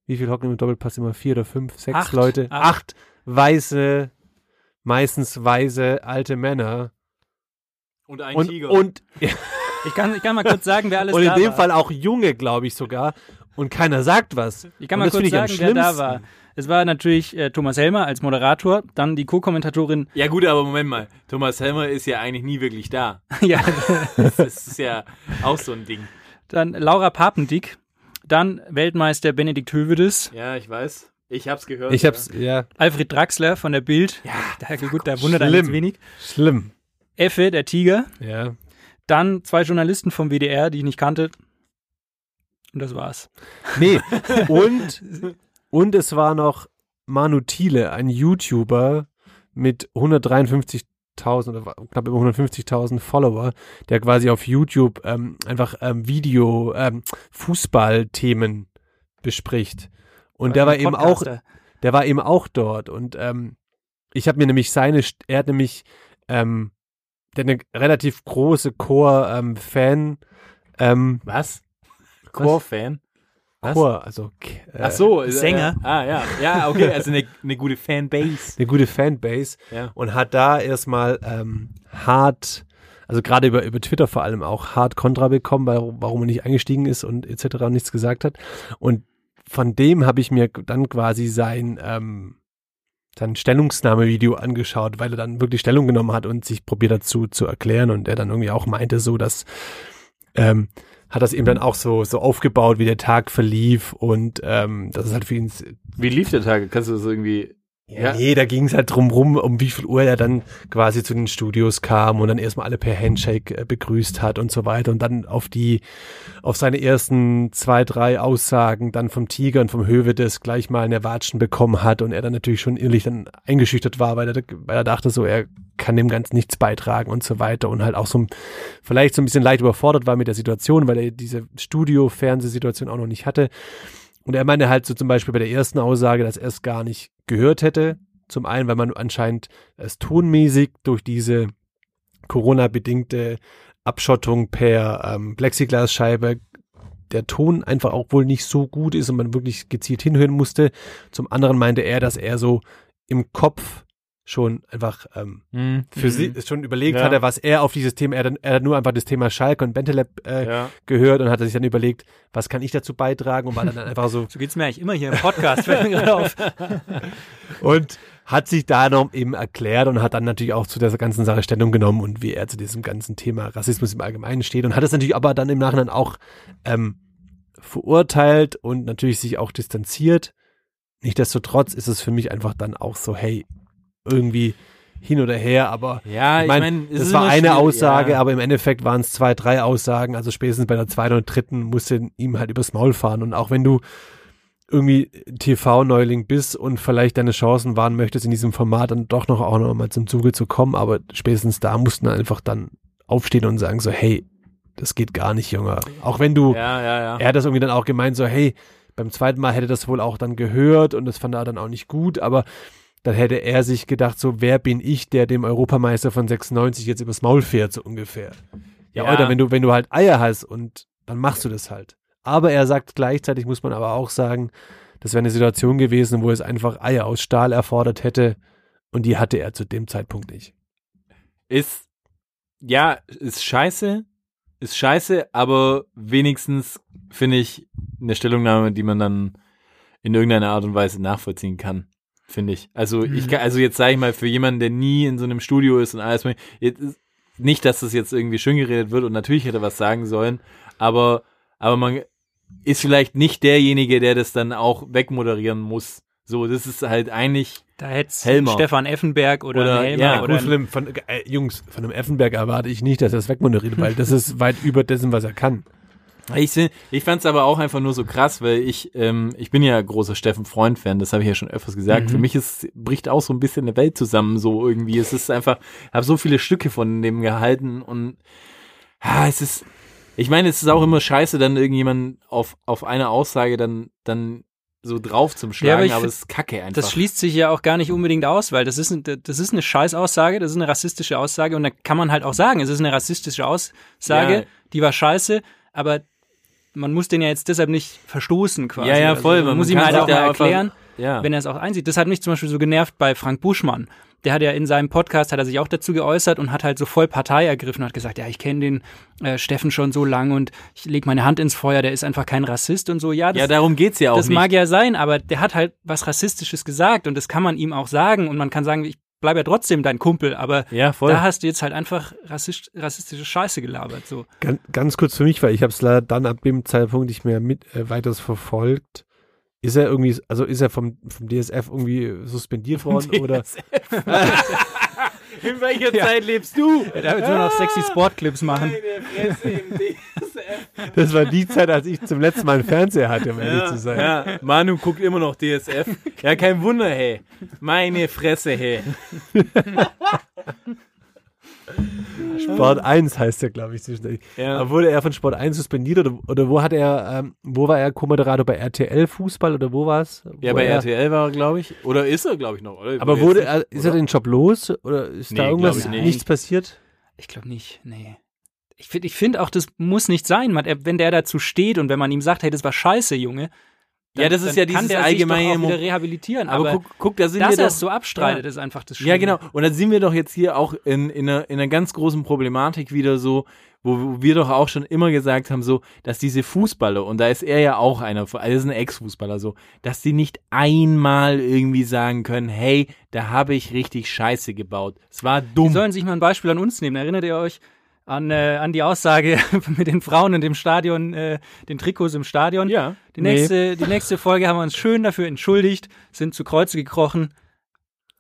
wie viel hocken im Doppelpass immer? Vier oder fünf, sechs Acht. Leute? Acht. Acht weiße, meistens weise alte Männer. Und ein Und, und, Ich kann, ich kann mal kurz sagen, wer alles und in da dem war. Fall auch Junge, glaube ich sogar. Und keiner sagt was. Ich kann Und mal das kurz finde ich am sagen, wer da war. Es war natürlich äh, Thomas Helmer als Moderator, dann die Co-Kommentatorin, ja gut, aber Moment mal. Thomas Helmer ist ja eigentlich nie wirklich da. ja, Das ist ja auch so ein Ding. dann Laura Papendick, dann Weltmeister Benedikt Hövedes, Ja, ich weiß. Ich hab's gehört. Ich hab's, ja, Alfred Draxler von der Bild. Ja, da, gut, da wundert einen schlimm. jetzt wenig. schlimm. Effe, der Tiger. Ja. Dann zwei Journalisten vom WDR, die ich nicht kannte. Und das war's. Nee, und, und es war noch Manu Thiele, ein YouTuber mit 153.000 oder knapp über 150.000 Follower, der quasi auf YouTube ähm, einfach ähm, Video, ähm, Fußballthemen bespricht. Und der war eben auch, der war eben auch dort und ähm, ich habe mir nämlich seine, er hat nämlich ähm, der hat eine relativ große Chor-Fan, ähm, Was? Core-Fan? Was? Chor, also äh, Ach so. äh, Sänger. Äh, ah, ja. Ja, okay. Also eine, eine gute Fanbase. eine gute Fanbase Ja. und hat da erstmal ähm, hart, also gerade über, über Twitter vor allem auch hart Kontra bekommen, weil, warum er nicht eingestiegen ist und etc. und nichts gesagt hat. Und von dem habe ich mir dann quasi sein, ähm, sein Stellungsnahmevideo angeschaut, weil er dann wirklich Stellung genommen hat und sich probiert dazu zu erklären und er dann irgendwie auch meinte so, dass ähm, hat das eben dann auch so so aufgebaut, wie der Tag verlief und ähm, das ist halt für ihn Wie lief der Tag? Kannst du das irgendwie. Ja. Nee, da ging es halt drum rum, um wie viel Uhr er dann quasi zu den Studios kam und dann erstmal alle per Handshake äh, begrüßt hat und so weiter und dann auf die, auf seine ersten zwei, drei Aussagen dann vom Tiger und vom Hövedes gleich mal eine Watschen bekommen hat und er dann natürlich schon innerlich dann eingeschüchtert war, weil er, weil er dachte so, er kann dem Ganzen nichts beitragen und so weiter und halt auch so vielleicht so ein bisschen leicht überfordert war mit der Situation, weil er diese Studio-Fernsehsituation auch noch nicht hatte. Und er meinte halt so zum Beispiel bei der ersten Aussage, dass er es gar nicht gehört hätte. Zum einen, weil man anscheinend es tonmäßig durch diese Corona-bedingte Abschottung per ähm, Plexiglasscheibe der Ton einfach auch wohl nicht so gut ist und man wirklich gezielt hinhören musste. Zum anderen meinte er, dass er so im Kopf schon einfach ähm, Hm. für sie schon überlegt Ja. hatte, was er auf dieses Thema, er, dann, er hat nur einfach das Thema Schalke und Bentelab äh, Ja. gehört und hat sich dann überlegt, was kann ich dazu beitragen und war dann einfach so So geht's mir eigentlich immer hier im Podcast, fällt mir gerade auf. und hat sich da noch eben erklärt und hat dann natürlich auch zu dieser ganzen Sache Stellung genommen und wie er zu diesem ganzen Thema Rassismus im Allgemeinen steht und hat es natürlich aber dann im Nachhinein auch ähm, verurteilt und natürlich sich auch distanziert. Nichtsdestotrotz ist es für mich einfach dann auch so, hey, irgendwie hin oder her, aber Ja, ich ich meine, meine, es das war eine Aussage, ja. aber im Endeffekt waren es zwei, drei Aussagen. Also spätestens bei der zweiten und dritten musste ihm halt übers Maul fahren. Und auch wenn du irgendwie TV-Neuling bist und vielleicht deine Chancen wahren möchtest, in diesem Format dann doch noch auch noch mal zum Zuge zu kommen, aber spätestens da mussten einfach dann aufstehen und sagen so, hey, das geht gar nicht, Junge. Auch wenn du, Ja, ja, ja. er hat das irgendwie dann auch gemeint, so, hey, beim zweiten Mal hätte das wohl auch dann gehört und das fand er dann auch nicht gut, aber dann hätte er sich gedacht, so, wer bin ich, der dem Europameister von 96 jetzt übers Maul fährt, so ungefähr. Ja, Ja. oder wenn du, wenn du halt Eier hast und dann machst du das halt. Aber er sagt gleichzeitig, muss man aber auch sagen, das wäre eine Situation gewesen, wo es einfach Eier aus Stahl erfordert hätte und die hatte er zu dem Zeitpunkt nicht. Ist, ja, ist scheiße, ist scheiße, aber wenigstens finde ich eine Stellungnahme, die man dann in irgendeiner Art und Weise nachvollziehen kann, finde ich. Also ich kann, also jetzt sage ich mal, für jemanden, der nie in so einem Studio ist und alles, nicht, dass das jetzt irgendwie schön geredet wird und natürlich hätte er was sagen sollen, aber, aber man ist vielleicht nicht derjenige, der das dann auch wegmoderieren muss. So, das ist halt eigentlich, Da hätte Helmer. Stefan Effenberg oder, Oder- Helmer ja, oder Gut, von dem, von, äh, Jungs, von dem Effenberg erwarte ich nicht, dass er es wegmoderiert, weil das ist weit über dessen, was er kann. Ich, ich fand es aber auch einfach nur so krass, weil ich, ähm, ich bin ja großer Steffen Freund-Fan, das habe ich ja schon öfters gesagt. Für mich ist, bricht auch so ein bisschen eine Welt zusammen, so irgendwie. Es ist einfach, ich habe so viele Stücke von dem gehalten und ja, es ist, ich meine, es ist auch immer scheiße, dann irgendjemand auf, auf eine Aussage dann, dann so drauf zum Ja, aber Schlagen, ich aber, find- es ist kacke einfach. Das schließt sich ja auch gar nicht unbedingt aus, weil das ist, ein- das ist eine Scheißaussage, das ist eine rassistische Aussage und da kann man halt auch sagen, es ist eine rassistische Aussage, Ja. die war scheiße, aber man muss den ja jetzt deshalb nicht verstoßen quasi. Ja, ja, Also voll, man man muss ihm halt auch mal da einfach- erklären, ja. wenn er es auch einsieht. Das hat mich zum Beispiel so genervt bei Frank Buschmann. Der hat ja in seinem Podcast, hat er sich auch dazu geäußert und hat halt so voll Partei ergriffen und hat gesagt, ja, ich kenne den äh, Steffen schon so lang und ich lege meine Hand ins Feuer, der ist einfach kein Rassist und so. Ja, das, ja, darum geht's ja auch das nicht. mag ja sein, aber der hat halt was Rassistisches gesagt und das kann man ihm auch sagen und man kann sagen, ich bleibe ja trotzdem dein Kumpel, aber ja, voll. da hast du jetzt halt einfach rassist, rassistische Scheiße gelabert. So. Ganz, ganz kurz für mich, weil ich habe es leider dann ab dem Zeitpunkt nicht mehr mit äh, weiters verfolgt. Ist er irgendwie, also ist er vom, vom DSF irgendwie suspendiert worden oder? In welcher Zeit lebst du? Er darf jetzt nur noch sexy Sportclips machen. Das war die Zeit, als ich zum letzten Mal einen Fernseher hatte, um ehrlich zu sein. Ja, Manu guckt immer noch DSF. Ja, kein Wunder, hey. Meine Fresse, hey. Sport 1 heißt er, glaube ich. zwischendurch. Ja. Wurde er von Sport 1 suspendiert oder, oder wo hat er, ähm, wo war er Co-Moderator bei RTL Fußball oder wo war es? Ja, bei RTL war er, glaube ich. Oder ist er, glaube ich, noch, oder? Aber wurde er, ist er oder? den Job los oder ist da Nee, irgendwas glaub ich nicht. nichts passiert? Ich glaube nicht, nee. Ich finde ich find auch, das muss nicht sein. Man, er- wenn der dazu steht und wenn man ihm sagt, hey, das war scheiße, Junge. Ja, das ist ja kann dieses der allgemeine wieder rehabilitieren. Aber, Aber, guck, guck, da sind dass wir doch, es so abstreitet, ist einfach das Schlimme. Ja, genau. Und dann sind wir doch jetzt hier auch in, in, einer, in einer ganz großen Problematik wieder so, wo, wir doch auch schon immer gesagt haben, so, dass diese Fußballer, und da ist er ja auch einer, also ist ein Ex-Fußballer so, dass die nicht einmal irgendwie sagen können, hey, da habe ich richtig Scheiße gebaut. Es war Die dumm. sollen sich mal ein Beispiel an uns nehmen. Erinnert ihr euch an, äh, an die Aussage mit den Frauen in dem Stadion, äh, den Trikots im Stadion? Ja. Die nächste, die nächste Folge haben wir uns schön dafür entschuldigt, sind zu Kreuze gekrochen.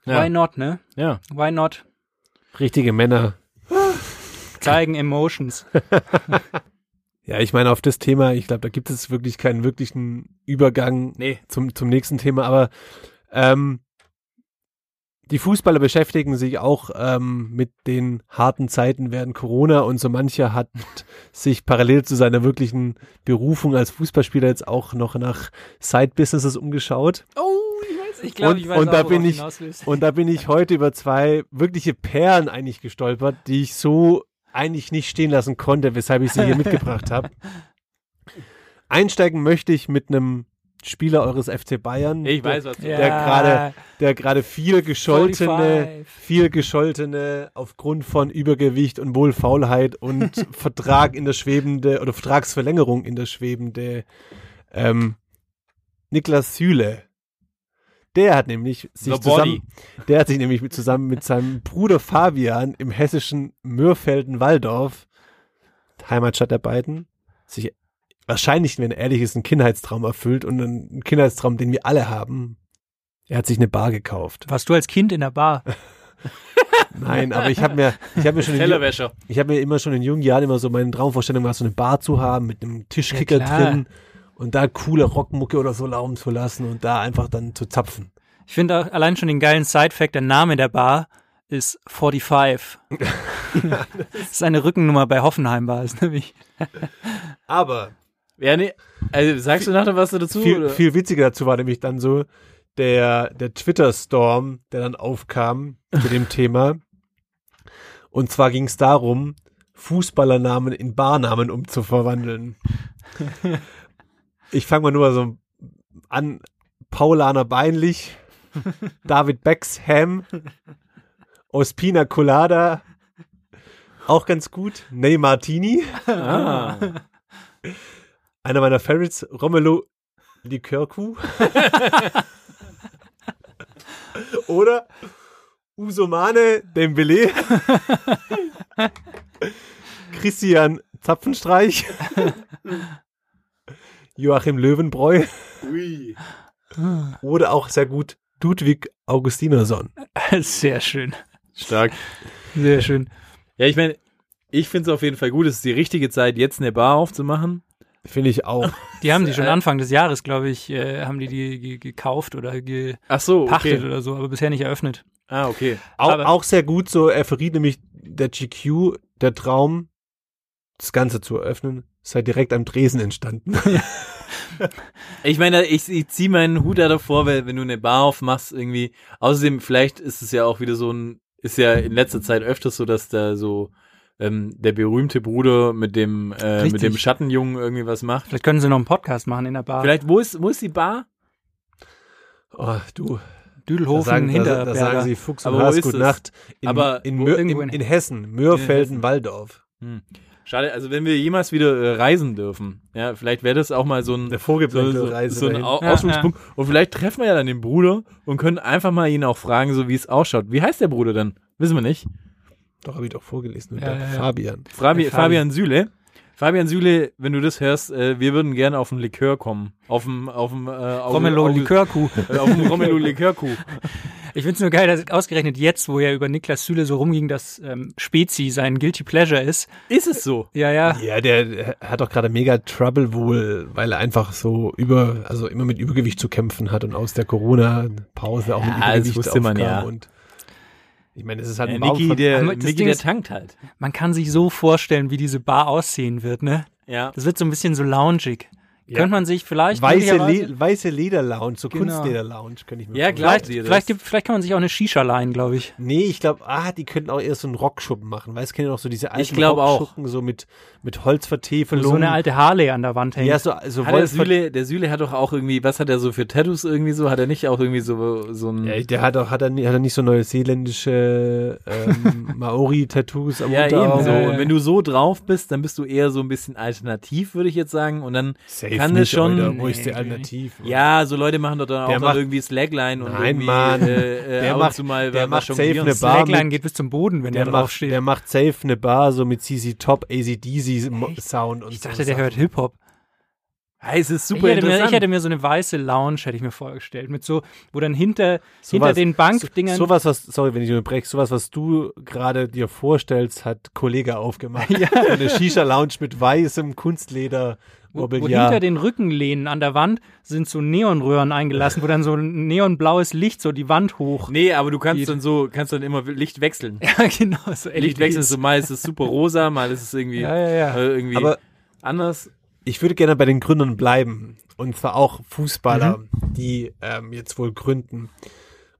Ja. Why not, ne? Ja. Why not? Richtige Männer. Zeigen Emotions. Ja, ich meine, auf das Thema, ich glaube, da gibt es wirklich keinen wirklichen Übergang Nee. zum, zum nächsten Thema, aber ähm, die Fußballer beschäftigen sich auch ähm, mit den harten Zeiten während Corona und so mancher hat sich parallel zu seiner wirklichen Berufung als Fußballspieler jetzt auch noch nach Side-Businesses umgeschaut. Oh, ich weiß, ich glaube, ich weiß und auch, da bin ich-. Und da bin ich heute über zwei wirkliche Perlen eigentlich gestolpert, die ich so eigentlich nicht stehen lassen konnte, weshalb ich sie hier mitgebracht habe. Einsteigen möchte ich mit einem Spieler eures FC Bayern. Ich weiß, was du der gerade- der gerade viel gescholtene, 45. viel gescholtene aufgrund von Übergewicht und Wohlfaulheit und Vertrag in der schwebende oder Vertragsverlängerung in der schwebende ähm, Niklas Süle. Der hat nämlich sich The zusammen, Body. der hat sich nämlich mit, zusammen mit seinem Bruder Fabian im hessischen Mürfelden-Walldorf, Heimatstadt der beiden, sich wahrscheinlich, wenn er ehrlich ist, einen Kindheitstraum erfüllt und einen Kindheitstraum, den wir alle haben. Er hat sich eine Bar gekauft. Warst du als Kind in der Bar? Nein, aber ich habe mir, ich habe mir schon, in, ich habe mir immer schon in jungen Jahren immer so meine Traumvorstellung gemacht, so eine Bar zu haben mit einem Tischkicker Ja, drin und da coole Rockmucke oder so laufen zu lassen und da einfach dann zu zapfen. Ich finde auch allein schon den geilen Side-Fact, der Name der Bar ist 45. das ist eine Rückennummer bei Hoffenheim war es nämlich. Aber Ja, nee. Also, sagst du nachher was dazu? viel, oder? viel witziger dazu war nämlich dann so der, der Twitter-Storm, der dann aufkam zu dem Thema. Und zwar ging es darum, Fußballernamen in Barnamen umzuverwandeln. Ich fange mal nur so an. Paulaner Beinlich, David Beckham, Ospina Colada, auch ganz gut, Ney Martini, Ah. Einer meiner Favorites, Romelu Likörku. Oder Usomane Dembele. Christian Zapfenstreich. Joachim Löwenbräu. Ui. Oder auch sehr gut Ludwig Augustinerson. Sehr schön. Stark. Sehr schön. Ja, ich meine, ich finde es auf jeden Fall gut. Es ist die richtige Zeit, jetzt eine Bar aufzumachen. Finde ich auch. Die haben die schon Anfang des Jahres, glaube ich, äh, haben die die ge gekauft oder gepachtet Ach so, okay. oder so, aber bisher nicht eröffnet. Ah, okay. Auch, auch sehr gut, so er verriet nämlich der GQ, der Traum, das Ganze zu eröffnen, sei direkt am Tresen entstanden. Ich meine, ich, ich ziehe meinen Hut da davor, weil wenn du eine Bar aufmachst irgendwie, außerdem vielleicht ist es ja auch wieder so ein, ist ja in letzter Zeit öfters so, dass da so ähm, der berühmte Bruder mit dem äh, mit dem Schattenjungen irgendwie was macht. Vielleicht können sie noch einen Podcast machen in der Bar. Vielleicht, wo ist, wo ist die Bar? Oh, du, da Düdelhofen, sagen, da, Hinterberger. da sagen sie Fuchs und ist gute? Nacht. In, Aber in, irgendwo in, in- in Hessen, Mörfelden, Hessen. Waldorf. Hm. Schade, also wenn wir jemals wieder äh, reisen dürfen, ja, vielleicht wäre das auch mal so ein Der so, so, so ein. Au Ja, Ausflugspunkt. Und vielleicht treffen wir ja dann den Bruder und können einfach mal ihn auch fragen, so wie es ausschaut. Wie heißt der Bruder dann? Wissen wir nicht. Doch, habe ich doch vorgelesen. Und Ja, ja, ja. Fabian. Fabi Der Fabi. Fabian Süle. Fabian Süle, wenn du das hörst, äh, wir würden gerne auf ein Likör kommen. Auf dem, auf dem, äh, Romelo Likörkuh. Äh, auf dem Romelo Likörkuh. Ich find's nur geil, dass ausgerechnet jetzt, wo ja über Niklas Süle so rumging, dass ähm, Spezi sein Guilty Pleasure ist. Ist es so? Ja, ja. Ja, der, der hat doch gerade mega Trouble wohl, weil er einfach so über, also immer mit Übergewicht zu kämpfen hat und aus der Corona-Pause auch mit Ja, das Übergewicht wusste man aufkam ja. Und ich meine, es ist halt Äh, ein von- der, Ding der ist- tankt halt. Man kann sich so vorstellen, wie diese Bar aussehen wird, ne? Ja. Das wird so ein bisschen so loungig. Ja. Könnte man sich vielleicht weiße, Le weiße Leder-Lounge, so Genau. Kunstleder-Lounge, könnte ich mir Ja. Vielleicht, vielleicht, gibt, vielleicht kann man sich auch eine Shisha leihen, glaube ich. Nee, ich glaube, ah, die könnten auch eher so einen Rockschuppen machen, weil es kennen ja noch so diese alten Ich glaub auch. Rockschuppen, so mit, mit Holzvertäfelung. So eine alte Harley an der Wand hängt. Ja, so, so der Süle, der Süle hat doch auch irgendwie, was hat er so für Tattoos irgendwie so? Hat er nicht auch irgendwie so, so ein. ja, der hat auch, hat er, hat er nicht so neuseeländische ähm, Maori-Tattoos am Ja, eben Unterarm? so. Ja, ja. Und wenn du so drauf bist, dann bist du eher so ein bisschen alternativ, würde ich jetzt sagen. Und dann Safe kann nicht, es schon. Alter. Wo ist die Alternative? Ja, so Leute machen doch dann auch Der noch macht- irgendwie Slackline und Nein, irgendwie Mann. Äh, äh, Der macht- mal der was macht safe eine Bar Slackline mit- geht bis zum Boden, wenn Der der, macht, draufsteht. der macht safe eine Bar so mit CC Top, ACDC Sound und ich so dachte, der Sachen. hört Hip-Hop. Ja, es ist Ich super hätte, mir, interessant. ich hätte mir so eine weiße Lounge, hätte ich mir vorgestellt, mit so, wo dann hinter, Sowas- hinter den Bankdingern. Sowas, was, sorry, wenn ich unterbreche, sowas, was du gerade dir vorstellst, hat Kollege aufgemacht. Ja. Eine Shisha-Lounge mit weißem Kunstleder, wo, wo hinter den Rückenlehnen an der Wand sind so Neonröhren eingelassen, wo dann so ein neonblaues Licht so die Wand hoch. Nee, aber du kannst Geht. dann so, kannst dann immer Licht wechseln. Ja, genau. So Licht wechseln, so mal ist es super rosa, mal ist es irgendwie, Ja, ja, ja. Äh, irgendwie Aber anders. ich würde gerne bei den Gründern bleiben. Und zwar auch Fußballer, Mhm. die ähm, jetzt wohl gründen.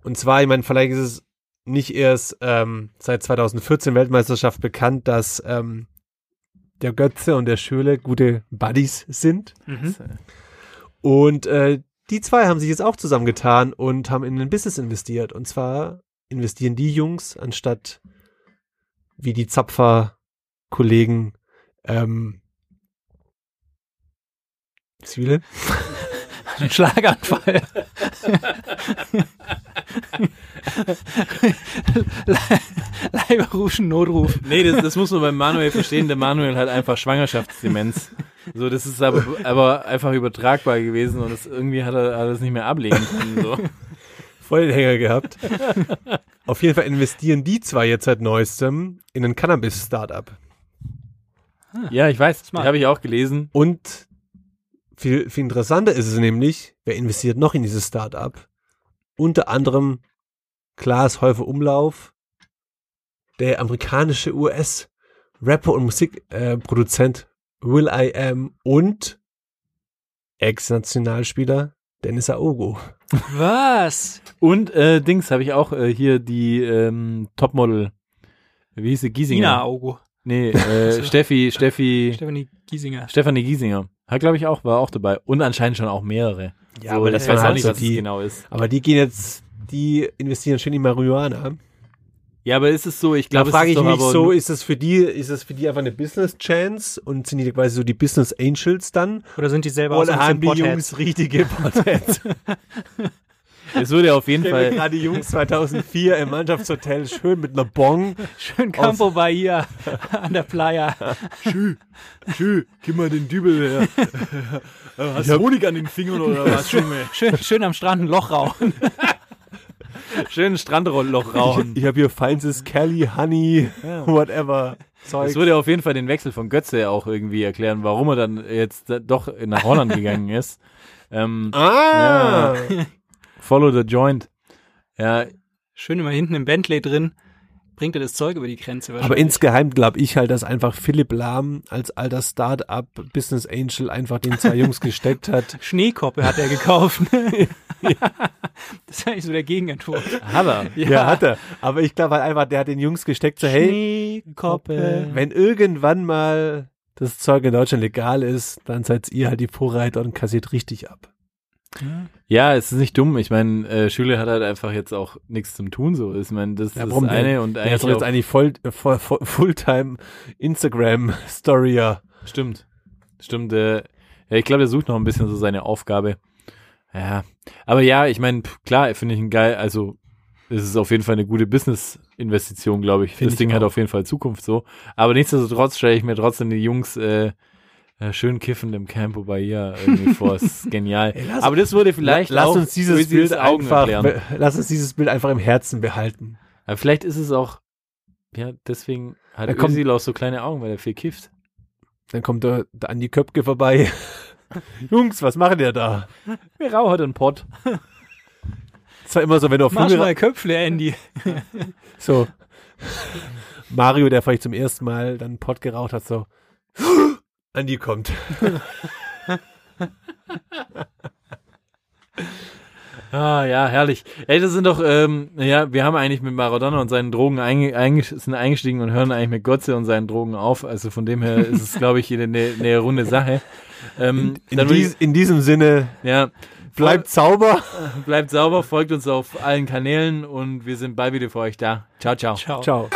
Und zwar, ich meine, vielleicht ist es nicht erst ähm, seit 2014 Weltmeisterschaft bekannt, dass ähm, der Götze und der Schöle gute Buddies sind. Mhm. Und äh, die zwei haben sich jetzt auch zusammengetan und haben in ein Business investiert. Und zwar investieren die Jungs anstatt wie die Zapfer-Kollegen ähm, Zwiebeln? Ein Schlaganfall. Leiberufschen Notruf. Nee, das, das muss man beim Manuel verstehen. Der Manuel hat einfach Schwangerschaftsdemenz. So, das ist aber, aber einfach übertragbar gewesen und das, irgendwie hat er, das nicht mehr ablegen können. So. Voll den Hänger gehabt. Auf jeden Fall investieren die zwei jetzt seit neuestem in ein Cannabis-Startup. Ja, ich weiß, das habe ich auch gelesen. Und viel, viel interessanter ist es nämlich, wer investiert noch in dieses Startup? Unter anderem Klaas Häufer Umlauf, der amerikanische US-Rapper und Musikproduzent äh, Will I Am und Ex-Nationalspieler Dennis Aogo. Was? Und äh, Dings habe ich auch äh, hier die ähm, Topmodel. Wie hieß sie? Giesinger. Ina Augo. Nee, äh, Steffi, Steffi, Stefanie Giesinger. Stefanie Giesinger. Hat, glaube ich, auch, war auch dabei. Und anscheinend schon auch mehrere. Ja, so, aber das weiß auch nicht, was es die- genau ist. Aber die gehen jetzt, die investieren schön in Marihuana. Ja, aber ist es so, ich Da glaube, frage es ich mich aber so, ist das für die, ist das für die einfach eine Business Chance und sind die quasi so die Business Angels dann? Oder sind die selber auch so Oder ein haben die Jungs richtige Potheads? es würde auf jeden Ich Fall, gerade die Jungs 2004 im Mannschaftshotel schön mit einer Bong. Schön Campo Bahia an der Playa. Schö, gib mal den Dübel her. Hast du Honig an den Fingern oder was? Junge? Schön, schön am Strand ein Loch rauchen. Schön Strandrollloch rauchen. Ich habe hier feinstes Kelly, Honey, whatever. Zeug. Das würde auf jeden Fall den Wechsel von Götze auch irgendwie erklären, warum er dann jetzt doch nach Holland gegangen ist. Ähm, ah! Ja. Follow the joint. Ja, Schön immer hinten im Bentley drin. Bringt er das Zeug über die Grenze Aber insgeheim glaube ich halt, dass einfach Philipp Lahm als alter Start-up Business Angel einfach den zwei Jungs gesteckt hat. Schneekoppe hat er gekauft. Das ist eigentlich so der Gegenentwurf. hat er. Ja, hat er. Aber ich glaube halt einfach, der hat den Jungs gesteckt, so hey, Schneekoppe. wenn irgendwann mal das Zeug in Deutschland legal ist, dann seid ihr halt die Vorreiter und kassiert richtig ab. Ja, es ist nicht dumm. Ich meine, äh, Schüler hat halt einfach jetzt auch nichts zum Tun. So, ich meine, das Ja, ist eine und Der eigentlich ist doch jetzt eigentlich voll, voll, voll, Fulltime Instagram-Storyer. stimmt, stimmt. Äh, ja, ich glaube, der sucht noch ein bisschen so seine Aufgabe. Ja, aber ja, ich meine, klar, finde ich ihn geil. Also es ist auf jeden Fall eine gute Business-Investition, glaube ich. Find das ich Ding hat auch. auf jeden Fall Zukunft so. Aber nichtsdestotrotz stelle ich mir trotzdem die Jungs äh, äh, schön kiffend im Campo Bahia irgendwie vor. Das ist genial. lass- aber das würde vielleicht lass auch uns dieses Bild Augen einfach, erklären. lass uns dieses Bild einfach im Herzen behalten. Aber vielleicht ist es auch, ja, deswegen hat Da kommt- Özil auch so kleine Augen, weil er viel kifft. Dann kommt der, der Andi Köpke vorbei. Jungs, was machen ihr da? Wir rauchen heute einen Pott. Das war immer so, wenn du auf Mach Jüngere- mal Köpfle, Andy. So. Mario, der vielleicht zum ersten Mal dann einen Pott geraucht hat, so. Andi kommt. Ah, ja, herrlich. Ey, das sind doch, ähm, ja, wir haben eigentlich mit Maradona und seinen Drogen einge einge sind eingestiegen und hören eigentlich mit Gotze und seinen Drogen auf. Also von dem her ist es, glaube ich, eine, eine runde Sache. Ähm, In, würde dies, in diesem Sinne, ja, bleibt sauber. bleibt sauber, folgt uns auf allen Kanälen und wir sind bald wieder für euch da. Ciao, ciao. Ciao. Ciao.